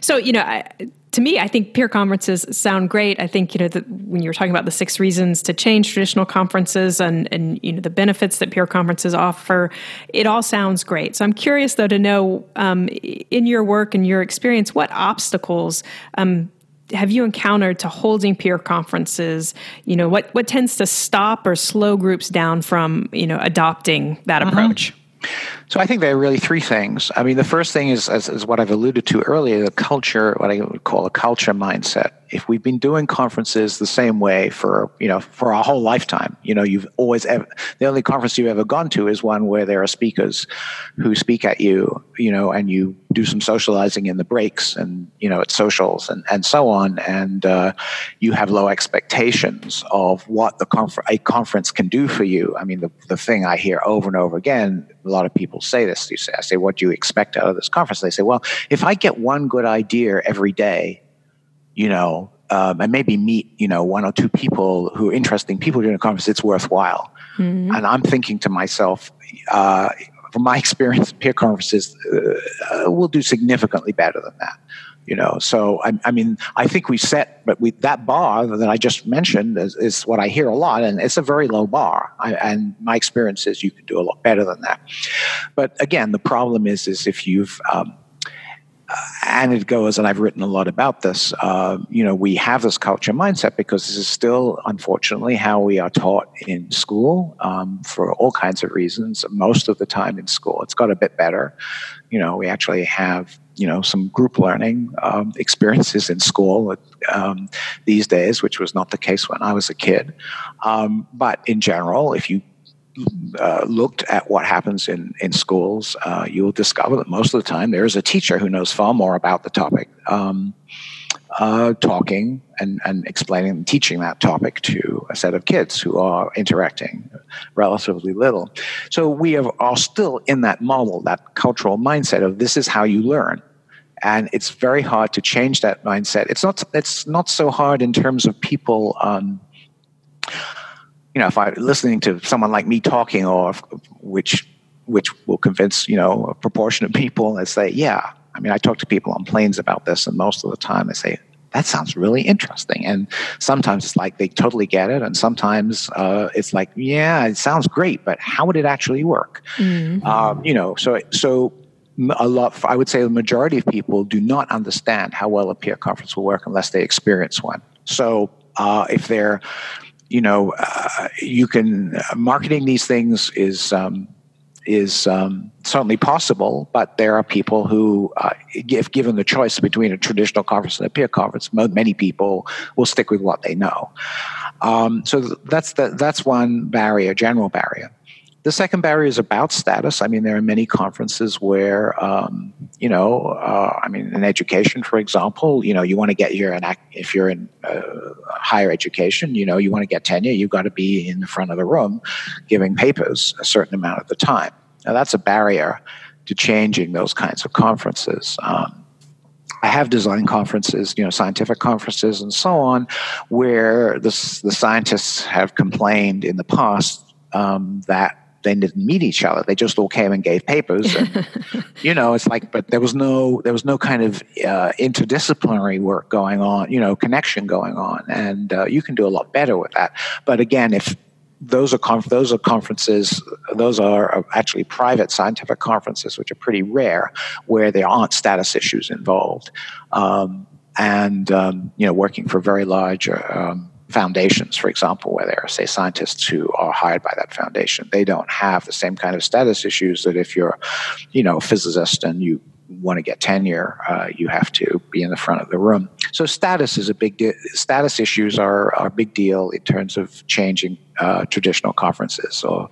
So, you know, I, to me, I think peer conferences sound great. I think you know that when you're talking about the six reasons to change traditional conferences and and you know the benefits that peer conferences offer, it all sounds great. So I'm curious though to know um, in your work and your experience, what obstacles um, have you encountered to holding peer conferences? You know, what what tends to stop or slow groups down from you know adopting that mm-hmm. approach? So I think there are really three things. I mean, the first thing is, is, what I've alluded to earlier, the culture, what I would call a culture mindset if we've been doing conferences the same way for you know for our whole lifetime you know you've always ever, the only conference you've ever gone to is one where there are speakers who speak at you you know and you do some socializing in the breaks and you know at socials and, and so on. And uh, you have low expectations of what the confer- a conference can do for you. I mean the, the thing i hear over and over again a lot of people say this you say i say what do you expect out of this conference? They say well if i get one good idea every day you know, um, and maybe meet, you know, one or two people who are interesting people during a conference, it's worthwhile. Mm-hmm. And I'm thinking to myself, uh, from my experience, peer conferences uh, will do significantly better than that. You know, so I, I mean, I think we set, but we that bar that I just mentioned is, is what I hear a lot, and it's a very low bar. I, and my experience is you can do a lot better than that. But again, the problem is, is if you've um, and it goes, and I've written a lot about this. Uh, you know, we have this culture mindset because this is still, unfortunately, how we are taught in school um, for all kinds of reasons. Most of the time in school, it's got a bit better. You know, we actually have you know some group learning um, experiences in school um, these days, which was not the case when I was a kid. Um, but in general, if you uh, looked at what happens in, in schools, uh, you'll discover that most of the time there is a teacher who knows far more about the topic, um, uh, talking and, and explaining and teaching that topic to a set of kids who are interacting relatively little. So we have, are still in that model, that cultural mindset of this is how you learn. And it's very hard to change that mindset. It's not, it's not so hard in terms of people. Um, you know, if I'm listening to someone like me talking, or if, which which will convince you know a proportion of people and say, yeah. I mean, I talk to people on planes about this, and most of the time they say, that sounds really interesting. And sometimes it's like they totally get it, and sometimes uh, it's like, yeah, it sounds great, but how would it actually work? Mm-hmm. Um, you know, so so a lot. I would say the majority of people do not understand how well a peer conference will work unless they experience one. So uh, if they're you know, uh, you can uh, marketing these things is um, is um, certainly possible, but there are people who, uh, if given the choice between a traditional conference and a peer conference, many people will stick with what they know. Um, so that's the, that's one barrier, general barrier. The second barrier is about status. I mean, there are many conferences where, um, you know, uh, I mean, in education, for example, you know, you want to get your an if you're in uh, higher education, you know, you want to get tenure, you've got to be in the front of the room, giving papers a certain amount of the time. Now, that's a barrier to changing those kinds of conferences. Um, I have designed conferences, you know, scientific conferences and so on, where the, the scientists have complained in the past um, that they didn't meet each other. They just all came and gave papers. And, you know, it's like, but there was no there was no kind of uh, interdisciplinary work going on. You know, connection going on, and uh, you can do a lot better with that. But again, if those are conf- those are conferences. Those are uh, actually private scientific conferences, which are pretty rare, where there aren't status issues involved, um, and um, you know, working for very large uh, um, foundations, for example, where there are, say, scientists who are hired by that foundation. They don't have the same kind of status issues that if you're, you know, a physicist and you want to get tenure, uh, you have to be in the front of the room. So status is a big. Status issues are, are a big deal in terms of changing uh, traditional conferences. So,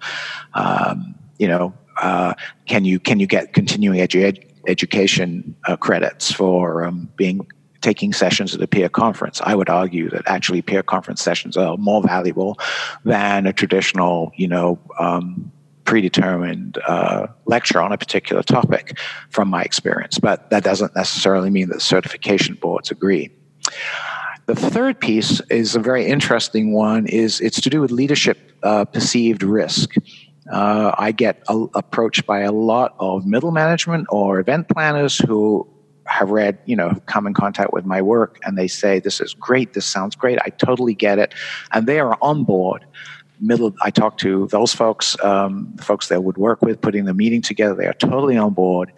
um, you know, uh, can you can you get continuing edu- education uh, credits for um, being taking sessions at a peer conference. I would argue that actually peer conference sessions are more valuable than a traditional, you know, um, predetermined uh, lecture on a particular topic from my experience. But that doesn't necessarily mean that certification boards agree. The third piece is a very interesting one. is It's to do with leadership uh, perceived risk. Uh, I get a- approached by a lot of middle management or event planners who have read, you know, come in contact with my work and they say, This is great, this sounds great, I totally get it. And they are on board. Middle, I talk to those folks, um, the folks that would work with putting the meeting together, they are totally on board.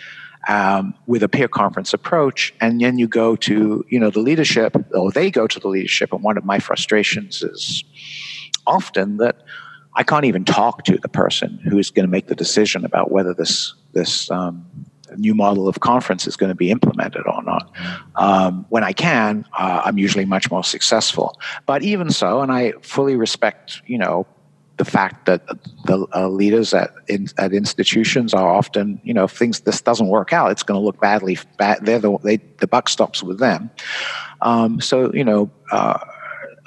Um, with a peer conference approach, and then you go to you know the leadership, or they go to the leadership. And one of my frustrations is often that I can't even talk to the person who is going to make the decision about whether this this um, new model of conference is going to be implemented or not. Um, when I can, uh, I'm usually much more successful. But even so, and I fully respect, you know, the fact that the uh, leaders at in, at institutions are often, you know, if things this doesn't work out, it's going to look badly. Bad, they're the they, the buck stops with them. Um, so you know. Uh,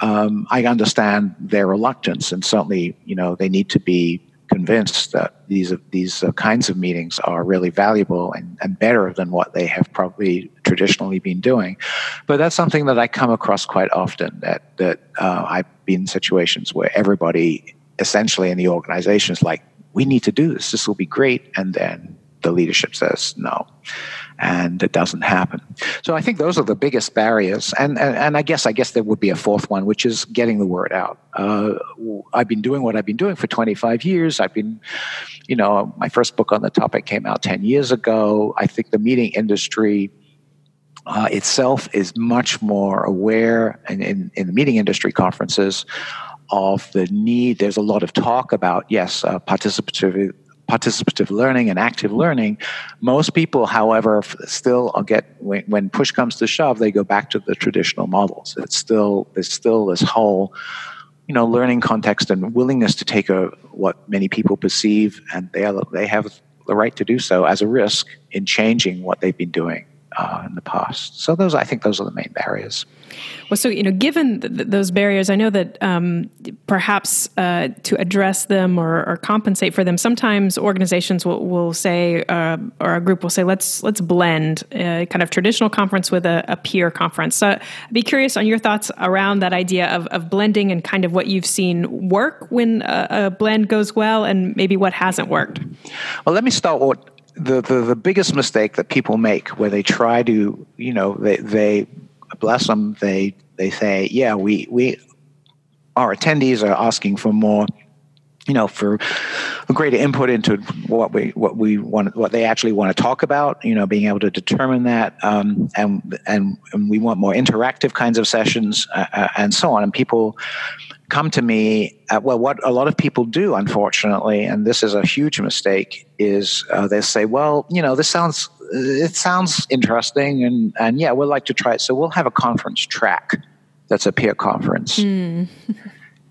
um, I understand their reluctance, and certainly, you know, they need to be convinced that these these uh, kinds of meetings are really valuable and, and better than what they have probably traditionally been doing. But that's something that I come across quite often. That that uh, I've been in situations where everybody essentially in the organization is like, "We need to do this. This will be great," and then the leadership says no and it doesn't happen. So I think those are the biggest barriers. And, and, and I guess I guess there would be a fourth one, which is getting the word out. Uh, I've been doing what I've been doing for 25 years. I've been, you know, my first book on the topic came out 10 years ago. I think the meeting industry uh, itself is much more aware, and in, in the meeting industry conferences, of the need. There's a lot of talk about yes, uh, participative learning and active learning. Most people, however, still get when, when, push comes to shove, they go back to the traditional models. It's still there's still this whole you know learning context and willingness to take a what many people perceive and they are, they have the right to do so as a risk in changing what they've been doing uh, in the past. So those I think those are the main barriers. Well, so you know, given th- th- those barriers, I know that um, perhaps uh, to address them or, or, compensate for them, sometimes organizations will, will say, uh, or a group will say, let's let's blend a kind of traditional conference with a, a peer conference. So, I'd be curious on your thoughts around that idea of, of blending and kind of what you've seen work when a, a blend goes well, and maybe what hasn't worked. Well, let me start with the, the, the biggest mistake that people make where they try to, you know, they, they bless them, they they say, yeah, we we our attendees are asking for more you know for a greater input into what we what we want what they actually want to talk about you know being able to determine that um, and, and, and we want more interactive kinds of sessions uh, uh and so on. And people come to me uh, well what a lot of people do unfortunately and this is a huge mistake is uh, they say well you know this sounds it sounds interesting and and yeah we'd like to try it so we'll have a conference track that's a peer conference mm.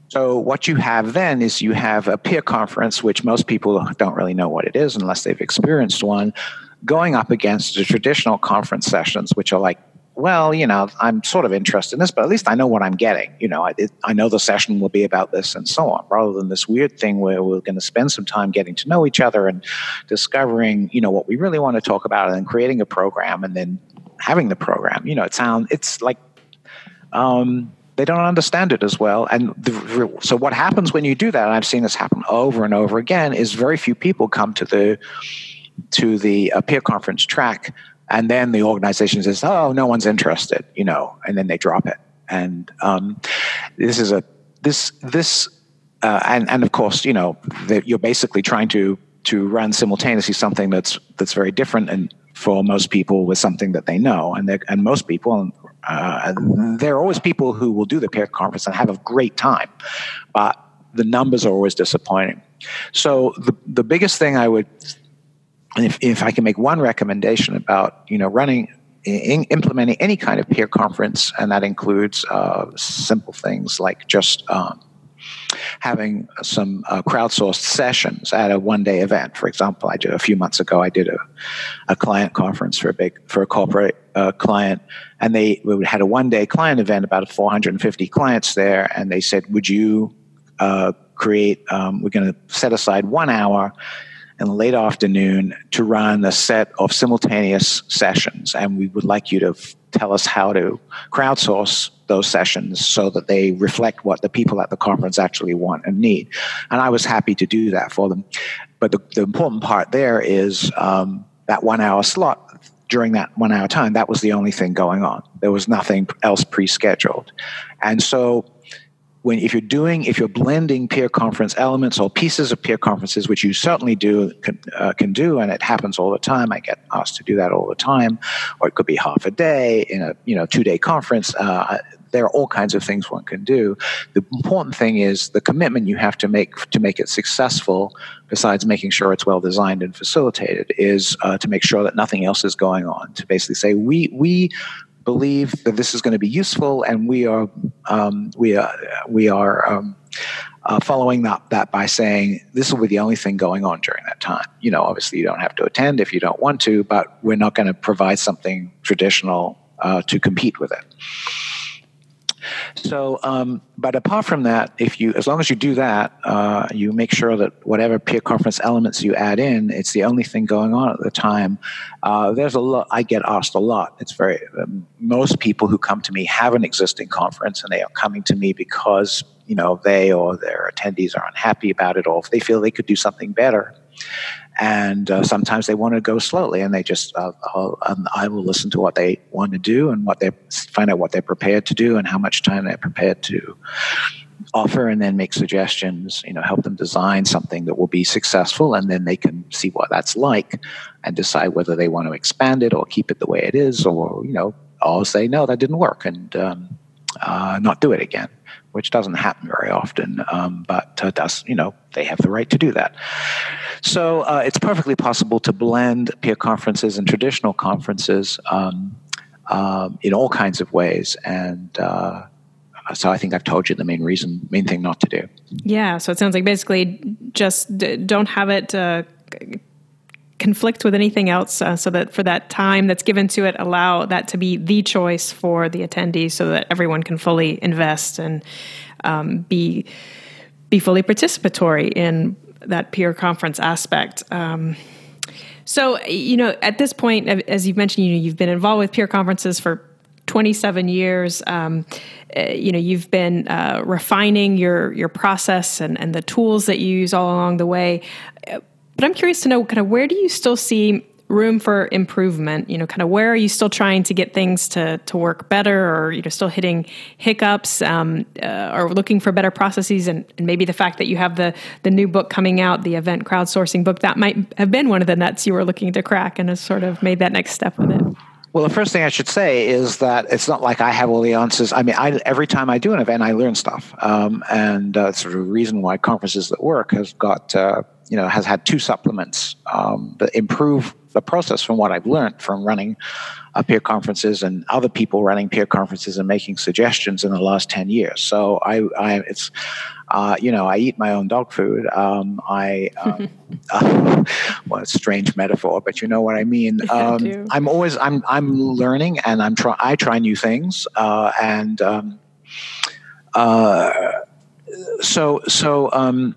So what you have then is you have a peer conference, which most people don't really know what it is unless they've experienced one, going up against the traditional conference sessions, which are like, well, you know, I'm sort of interested in this, but at least I know what I'm getting. You know, I, it, I know the session will be about this and so on, rather than this weird thing where we're going to spend some time getting to know each other and discovering, you know, what we really want to talk about, and then creating a program and then having the program. You know, it sounds it's like um, they don't understand it as well. And the, so what happens when you do that, and I've seen this happen over and over again, is very few people come to the to the uh, peer conference track, and then the organization says, "Oh, no one's interested," you know, and then they drop it. And um, this is a this this uh, and and of course, you know, you're basically trying to to run simultaneously something that's that's very different and for most people with something that they know and and most people uh, there are always people who will do the peer conference and have a great time but the numbers are always disappointing so the, the biggest thing i would if, if i can make one recommendation about you know running in, implementing any kind of peer conference and that includes uh, simple things like just um, having some uh, crowdsourced sessions at a one day event. For example, I did a few months ago, I did a, a client conference for a big, for a corporate uh, client and they we had a one day client event, about 450 clients there. And they said, would you uh, create, um, we're going to set aside one hour in the late afternoon to run a set of simultaneous sessions. And we would like you to f- tell us how to crowdsource those sessions so that they reflect what the people at the conference actually want and need. And I was happy to do that for them. But the, the important part there is um, that one hour slot during that one hour time, that was the only thing going on. There was nothing else pre scheduled. And so when if you're doing if you're blending peer conference elements or pieces of peer conferences which you certainly do can, uh, can do and it happens all the time i get asked to do that all the time or it could be half a day in a you know two day conference uh, there are all kinds of things one can do. The important thing is the commitment you have to make to make it successful besides making sure it's well designed and facilitated is uh, to make sure that nothing else is going on to basically say we we believe that this is going to be useful, and we are um, we are we are um, uh, following that that by saying this will be the only thing going on during that time. You know, obviously you don't have to attend if you don't want to, but we're not going to provide something traditional uh, to compete with it. So, um, but apart from that, if you, as long as you do that, uh, you make sure that whatever peer conference elements you add in, it's the only thing going on at the time. Uh, there's a lot. I get asked a lot. It's very um, most people who come to me have an existing conference, and they are coming to me because you know they or their attendees are unhappy about it, or if they feel they could do something better and uh, sometimes they want to go slowly and they just uh, um, i will listen to what they want to do and what they find out what they're prepared to do and how much time they're prepared to offer and then make suggestions you know help them design something that will be successful and then they can see what that's like and decide whether they want to expand it or keep it the way it is or you know all say no that didn't work and um, uh, not do it again which doesn't happen very often, um, but uh, does you know they have the right to do that. So uh, it's perfectly possible to blend peer conferences and traditional conferences um, um, in all kinds of ways, and uh, so I think I've told you the main reason, main thing not to do. Yeah, so it sounds like basically just don't have it uh, conflict with anything else uh, so that for that time that's given to it allow that to be the choice for the attendees so that everyone can fully invest and um, be be fully participatory in that peer conference aspect. Um, so you know at this point as you've mentioned you know you've been involved with peer conferences for 27 years. Um, uh, you know you've been uh, refining your your process and, and the tools that you use all along the way but I'm curious to know kind of where do you still see room for improvement? You know, kind of where are you still trying to get things to to work better, or you know, still hitting hiccups, um, uh, or looking for better processes? And, and, maybe the fact that you have the the new book coming out, the event crowdsourcing book, that might have been one of the nuts you were looking to crack, and has sort of made that next step with it. Well, the first thing I should say is that it's not like I have all the answers. I mean, I, every time I do an event, I learn stuff, um, and uh, sort of reason why conferences that work has got uh, you know has had two supplements um, that improve the process from what I've learned from running uh, peer conferences and other people running peer conferences and making suggestions in the last 10 years. So I, I it's Uh, you know, I eat my own dog food. Um, I, um, uh, well, it's a strange metaphor, but you know what I mean. Um, I'm always, I'm, I'm learning and I'm try, I try new things. Uh, and, um, uh, so, so, um,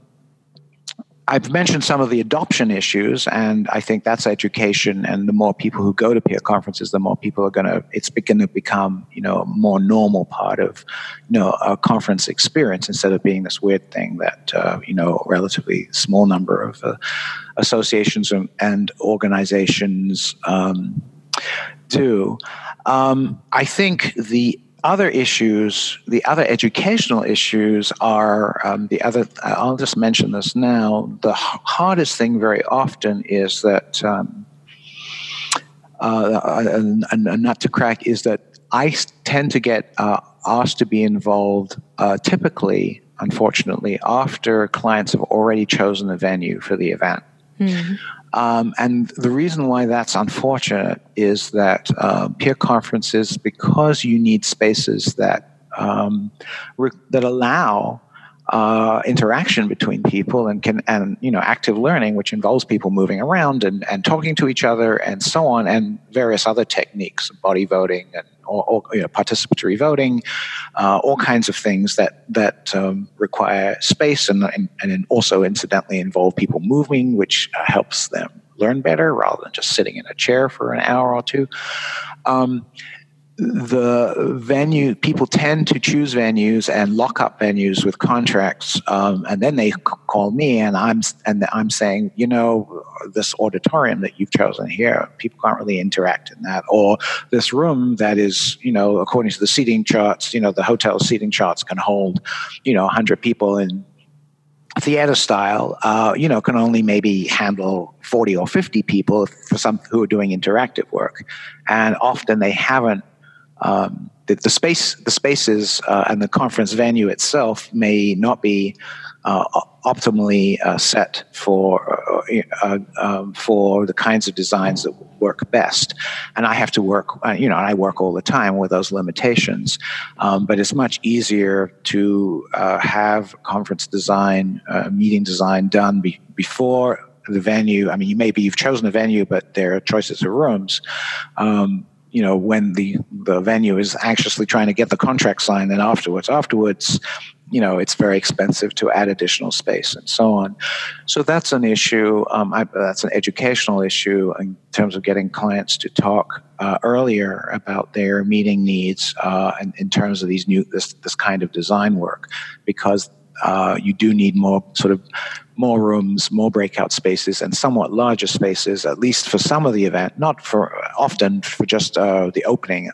I've mentioned some of the adoption issues, and I think that's education. And the more people who go to peer conferences, the more people are going to. It's going to become, you know, a more normal part of, you know, a conference experience instead of being this weird thing that, uh, you know, relatively small number of uh, associations and, and organizations um, do. Um, I think the other issues, the other educational issues are um, the other. I'll just mention this now. The hardest thing very often is that, um, uh, a, a, nut to crack is that I tend to get uh, asked to be involved uh, typically, unfortunately, after clients have already chosen a venue for the event. Mm-hmm. Um, and the reason why that's unfortunate is that uh, peer conferences, because you need spaces that um, that allow uh, interaction between people and can and you know active learning, which involves people moving around and, and talking to each other and so on, and various other techniques, body voting and or, you know, participatory voting, uh, all kinds of things that that um, require space and, and and also incidentally involve people moving, which helps them learn better rather than just sitting in a chair for an hour or two. Um, the venue people tend to choose venues and lock up venues with contracts um, and then they call me and i'm and i'm saying you know this auditorium that you've chosen here people can't really interact in that or this room that is you know according to the seating charts you know the hotel seating charts can hold you know 100 people in theater style, uh, you know, can only maybe handle 40 or 50 people for some who are doing interactive work. And often they haven't um, the, the, space, the spaces, uh, and the conference venue itself may not be uh, optimally uh, set for uh, uh, um, for the kinds of designs that work best. And I have to work, uh, you know, I work all the time with those limitations. Um, but it's much easier to have conference design, meeting design done be- before the venue. I mean, you maybe you've chosen a venue, but there are choices of rooms. Um, you know when the the venue is anxiously trying to get the contract signed and afterwards afterwards you know it's very expensive to add additional space and so on. So that's an issue um, I, that's an educational issue in terms of getting clients to talk uh, earlier about their meeting needs uh, in, in terms of these new this this kind of design work because uh, you do need more sort of more rooms, more breakout spaces, and somewhat larger spaces, at least for some of the event, not for often for just uh, the opening.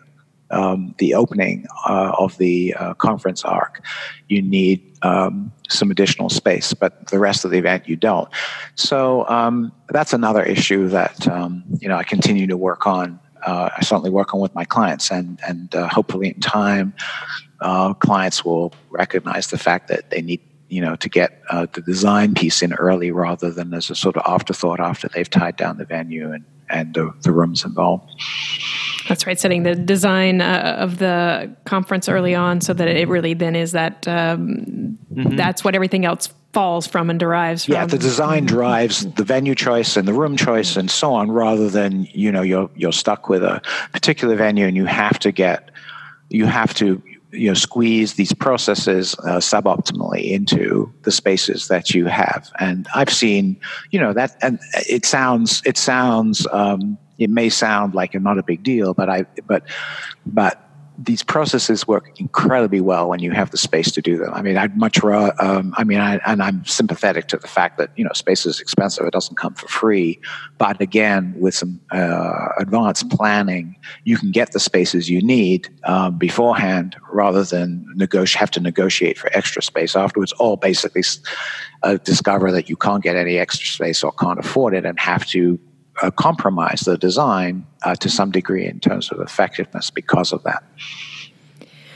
Um, the opening uh, of the uh, conference arc, you need um, some additional space, but the rest of the event you don't. So um, that's another issue that um, you know I continue to work on. Uh, I certainly work on with my clients, and and uh, hopefully in time, uh, clients will recognize the fact that they need you know to get uh, the design piece in early rather than as a sort of afterthought after they've tied down the venue and and the, the rooms involved. That's right, setting the design uh, of the conference early on, so that it really then is that um, mm-hmm. that's what everything else falls from and derives from. Yeah, the design drives the venue choice and the room choice and so on, rather than you know you're you're stuck with a particular venue and you have to get you have to you know squeeze these processes uh, suboptimally into the spaces that you have. And i've seen you know that and it sounds it sounds um, it may sound like not a big deal but i but but these processes work incredibly well when you have the space to do them. I mean, I'd much rather, um, I mean, I, and I'm sympathetic to the fact that, you know, space is expensive. It doesn't come for free. But again, with some uh, advanced planning, you can get the spaces you need um, beforehand rather than have to negotiate for extra space afterwards, or basically uh, discover that you can't get any extra space or can't afford it and have to uh, compromise the design uh, to some degree in terms of effectiveness because of that.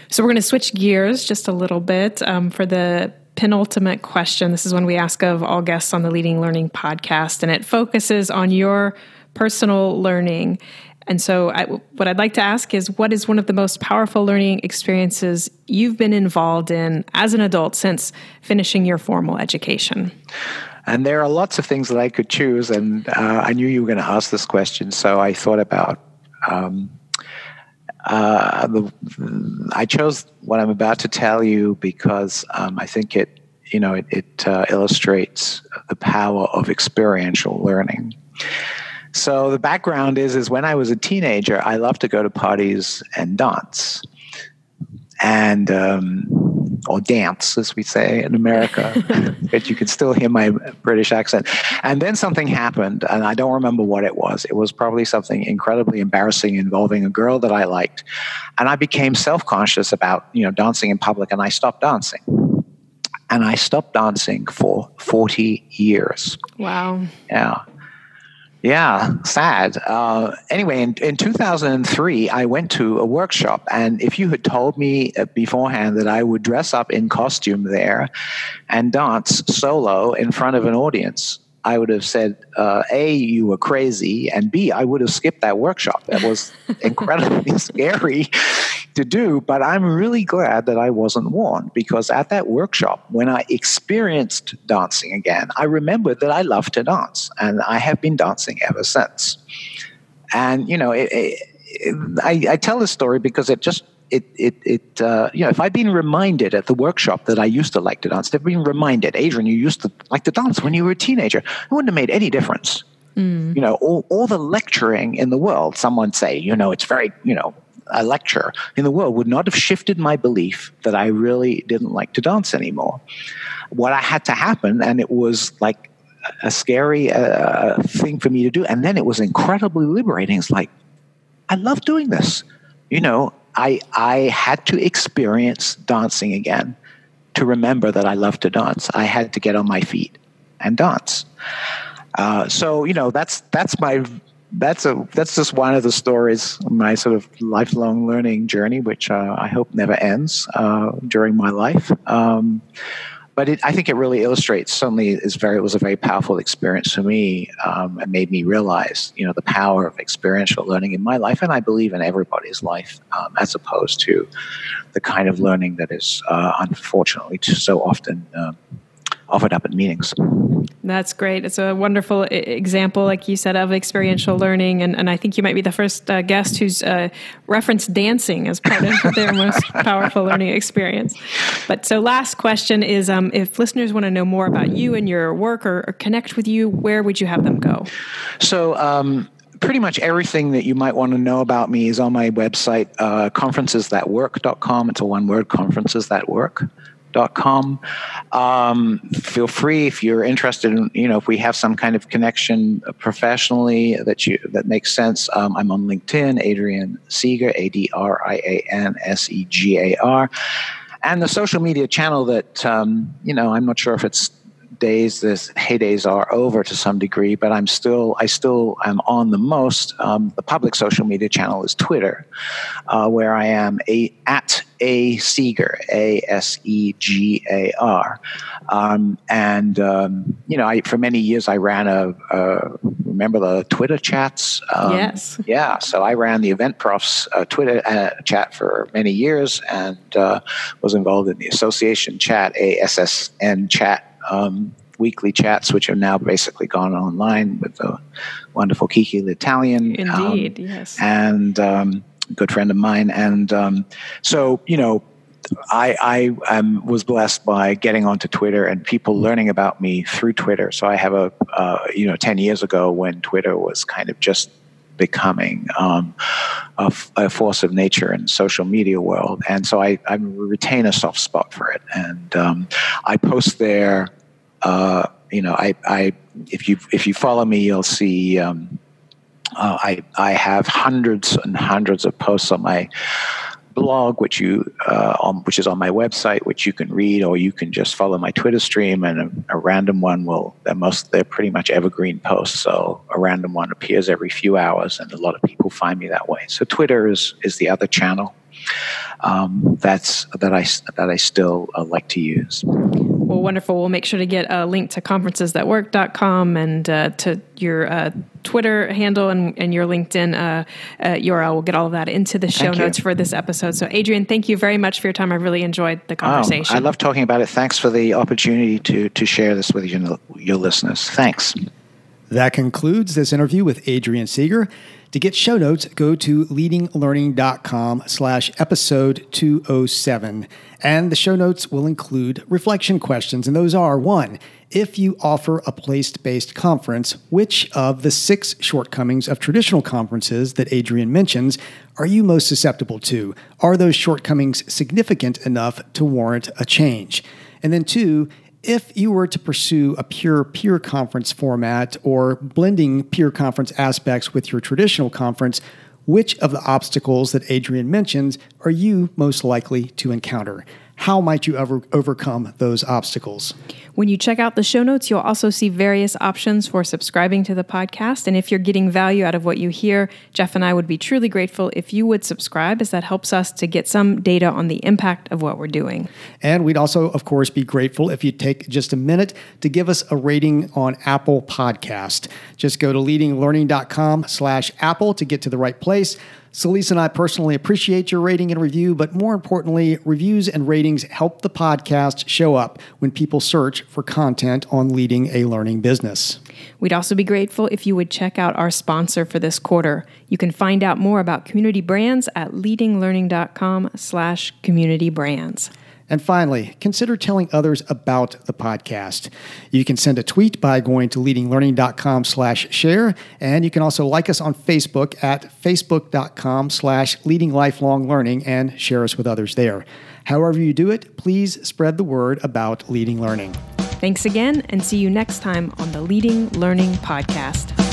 So we're going to switch gears just a little bit um, for the penultimate question. This is one we ask of all guests on the Leading Learning podcast, and it focuses on your personal learning. And so, I, what I'd like to ask is what is one of the most powerful learning experiences you've been involved in as an adult since finishing your formal education? And there are lots of things that I could choose, and uh, I knew you were going to ask this question, so I thought about. Um, uh, the, I chose what I'm about to tell you because um, I think it, you know, it, it uh, illustrates the power of experiential learning. So the background is is when I was a teenager, I loved to go to parties and dance, and um, or dance, as we say in America, but you can still hear my British accent. And then something happened, and I don't remember what it was. It was probably something incredibly embarrassing involving a girl that I liked, and I became self conscious about you know dancing in public, and I stopped dancing. And I stopped dancing for 40 years. Wow. Yeah. Yeah, sad. Uh, anyway, in, in 2003, I went to a workshop, and if you had told me uh, beforehand that I would dress up in costume there and dance solo in front of an audience, I would have said, uh, A, you were crazy, and B, I would have skipped that workshop. That was incredibly scary to do, but I'm really glad that I wasn't warned because at that workshop, when I experienced dancing again, I remembered that I love to dance, and I have been dancing ever since. And, you know, it, it, I, I tell this story because it just it it it uh, you know if I'd been reminded at the workshop that I used to like to dance, they've been reminded, Adrian, you used to like to dance when you were a teenager. It wouldn't have made any difference. Mm. You know, all, all the lecturing in the world, someone say, you know, it's very, you know, a lecture in the world would not have shifted my belief that I really didn't like to dance anymore. What I had to happen, and it was like a scary uh, thing for me to do, and then it was incredibly liberating. It's like, I love doing this. You know, I, I had to experience dancing again to remember that I love to dance. I had to get on my feet and dance. Uh, so you know that's that's my that's a that's just one of the stories my sort of lifelong learning journey, which uh, I hope never ends uh, during my life. Um, but it, I think it really illustrates. Is very it was a very powerful experience for me, um, and made me realize, you know, the power of experiential learning in my life, and I believe in everybody's life, um, as opposed to the kind of learning that is uh, unfortunately so often um, offered up at meetings. That's great. It's a wonderful example, like you said, of experiential learning. And, and I think you might be the first uh, guest who's uh, referenced dancing as part of their most powerful learning experience. But so, last question is um, if listeners want to know more about you and your work or, or, connect with you, where would you have them go? So, um, pretty much everything that you might want to know about me is on my website, uh, conferencesthatwork.com. It's a one word, conferences that work Um, feel free if you're interested in, you know, if we have some kind of connection professionally that you that makes sense. Um, I'm on LinkedIn, Adrian Segar, A D R I A N S E G A R, and the social media channel that um, you know, I'm not sure if it's days, this heydays are over to some degree, but I'm still, I still am on the most. Um, the public social media channel is Twitter, uh, where I am a, at a Segar, A S E G A R. Um, and, um, you know, I, for many years I ran a, a remember the Twitter chats? Um, yes. Yeah. So I ran the Event Profs uh, Twitter uh, chat for many years and uh, was involved in the association chat, ASSN chat um, weekly chats, which are now basically gone online with the wonderful KiKi L'Italien. Indeed, um, yes. And um, a good friend of mine. And um, so, you know, I, I um, was blessed by getting onto Twitter and people learning about me through Twitter. So I have a, uh, you know, 10 years ago when Twitter was kind of just becoming um, a, force of nature in social media world. And so I, I retain a soft spot for it. And um, I post there, uh, you know, I, I, if you, if you follow me, you'll see, um, uh, I, I have hundreds and hundreds of posts on my blog, which you uh, on, which is on my website, which you can read, or you can just follow my Twitter stream, and a, a random one will. They're most they're pretty much evergreen posts, so a random one appears every few hours, and a lot of people find me that way. So Twitter is is the other channel um, that's that I that I still uh, like to use. Well, wonderful. We'll make sure to get a link to conferencesthatwork.com and uh, to your uh, Twitter handle and, and your LinkedIn uh, URL. We'll get all of that into the show Thank you. notes for this episode. So, Adrian, thank you very much for your time. I really enjoyed the conversation. Oh, I love talking about it. Thanks for the opportunity to, to share this with your, your listeners. Thanks. That concludes this interview with Adrian Segar. To get show notes, go to leadinglearning.com slash episode 207. And the show notes will include reflection questions, and those are one, if you offer a place based conference, which of the six shortcomings of traditional conferences that Adrian mentions are you most susceptible to? Are those shortcomings significant enough to warrant a change? And then two, if you were to pursue a pure peer conference format or blending peer conference aspects with your traditional conference, which of the obstacles that Adrian mentions are you most likely to encounter? How might you ever overcome those obstacles? When you check out the show notes, you'll also see various options for subscribing to the podcast. And if you're getting value out of what you hear, Jeff and I would be truly grateful if you would subscribe, as that helps us to get some data on the impact of what we're doing. And we'd also, of course, be grateful if you take just a minute to give us a rating on Apple Podcast. Just go to leadinglearning.com slash Apple to get to the right place. Celisa and I personally appreciate your rating and review, but more importantly, reviews and ratings help the podcast show up when people search for content on leading a learning business. We'd also be grateful if you would check out our sponsor for this quarter. You can find out more about community brands at leadinglearning.com slash community brands. And finally, consider telling others about the podcast. You can send a tweet by going to leadinglearning.com slash share. And you can also like us on Facebook at facebook.com slash leading lifelong learning and share us with others there. However you do it, please spread the word about leading learning. Thanks again and see you next time on the Leading Learning Podcast.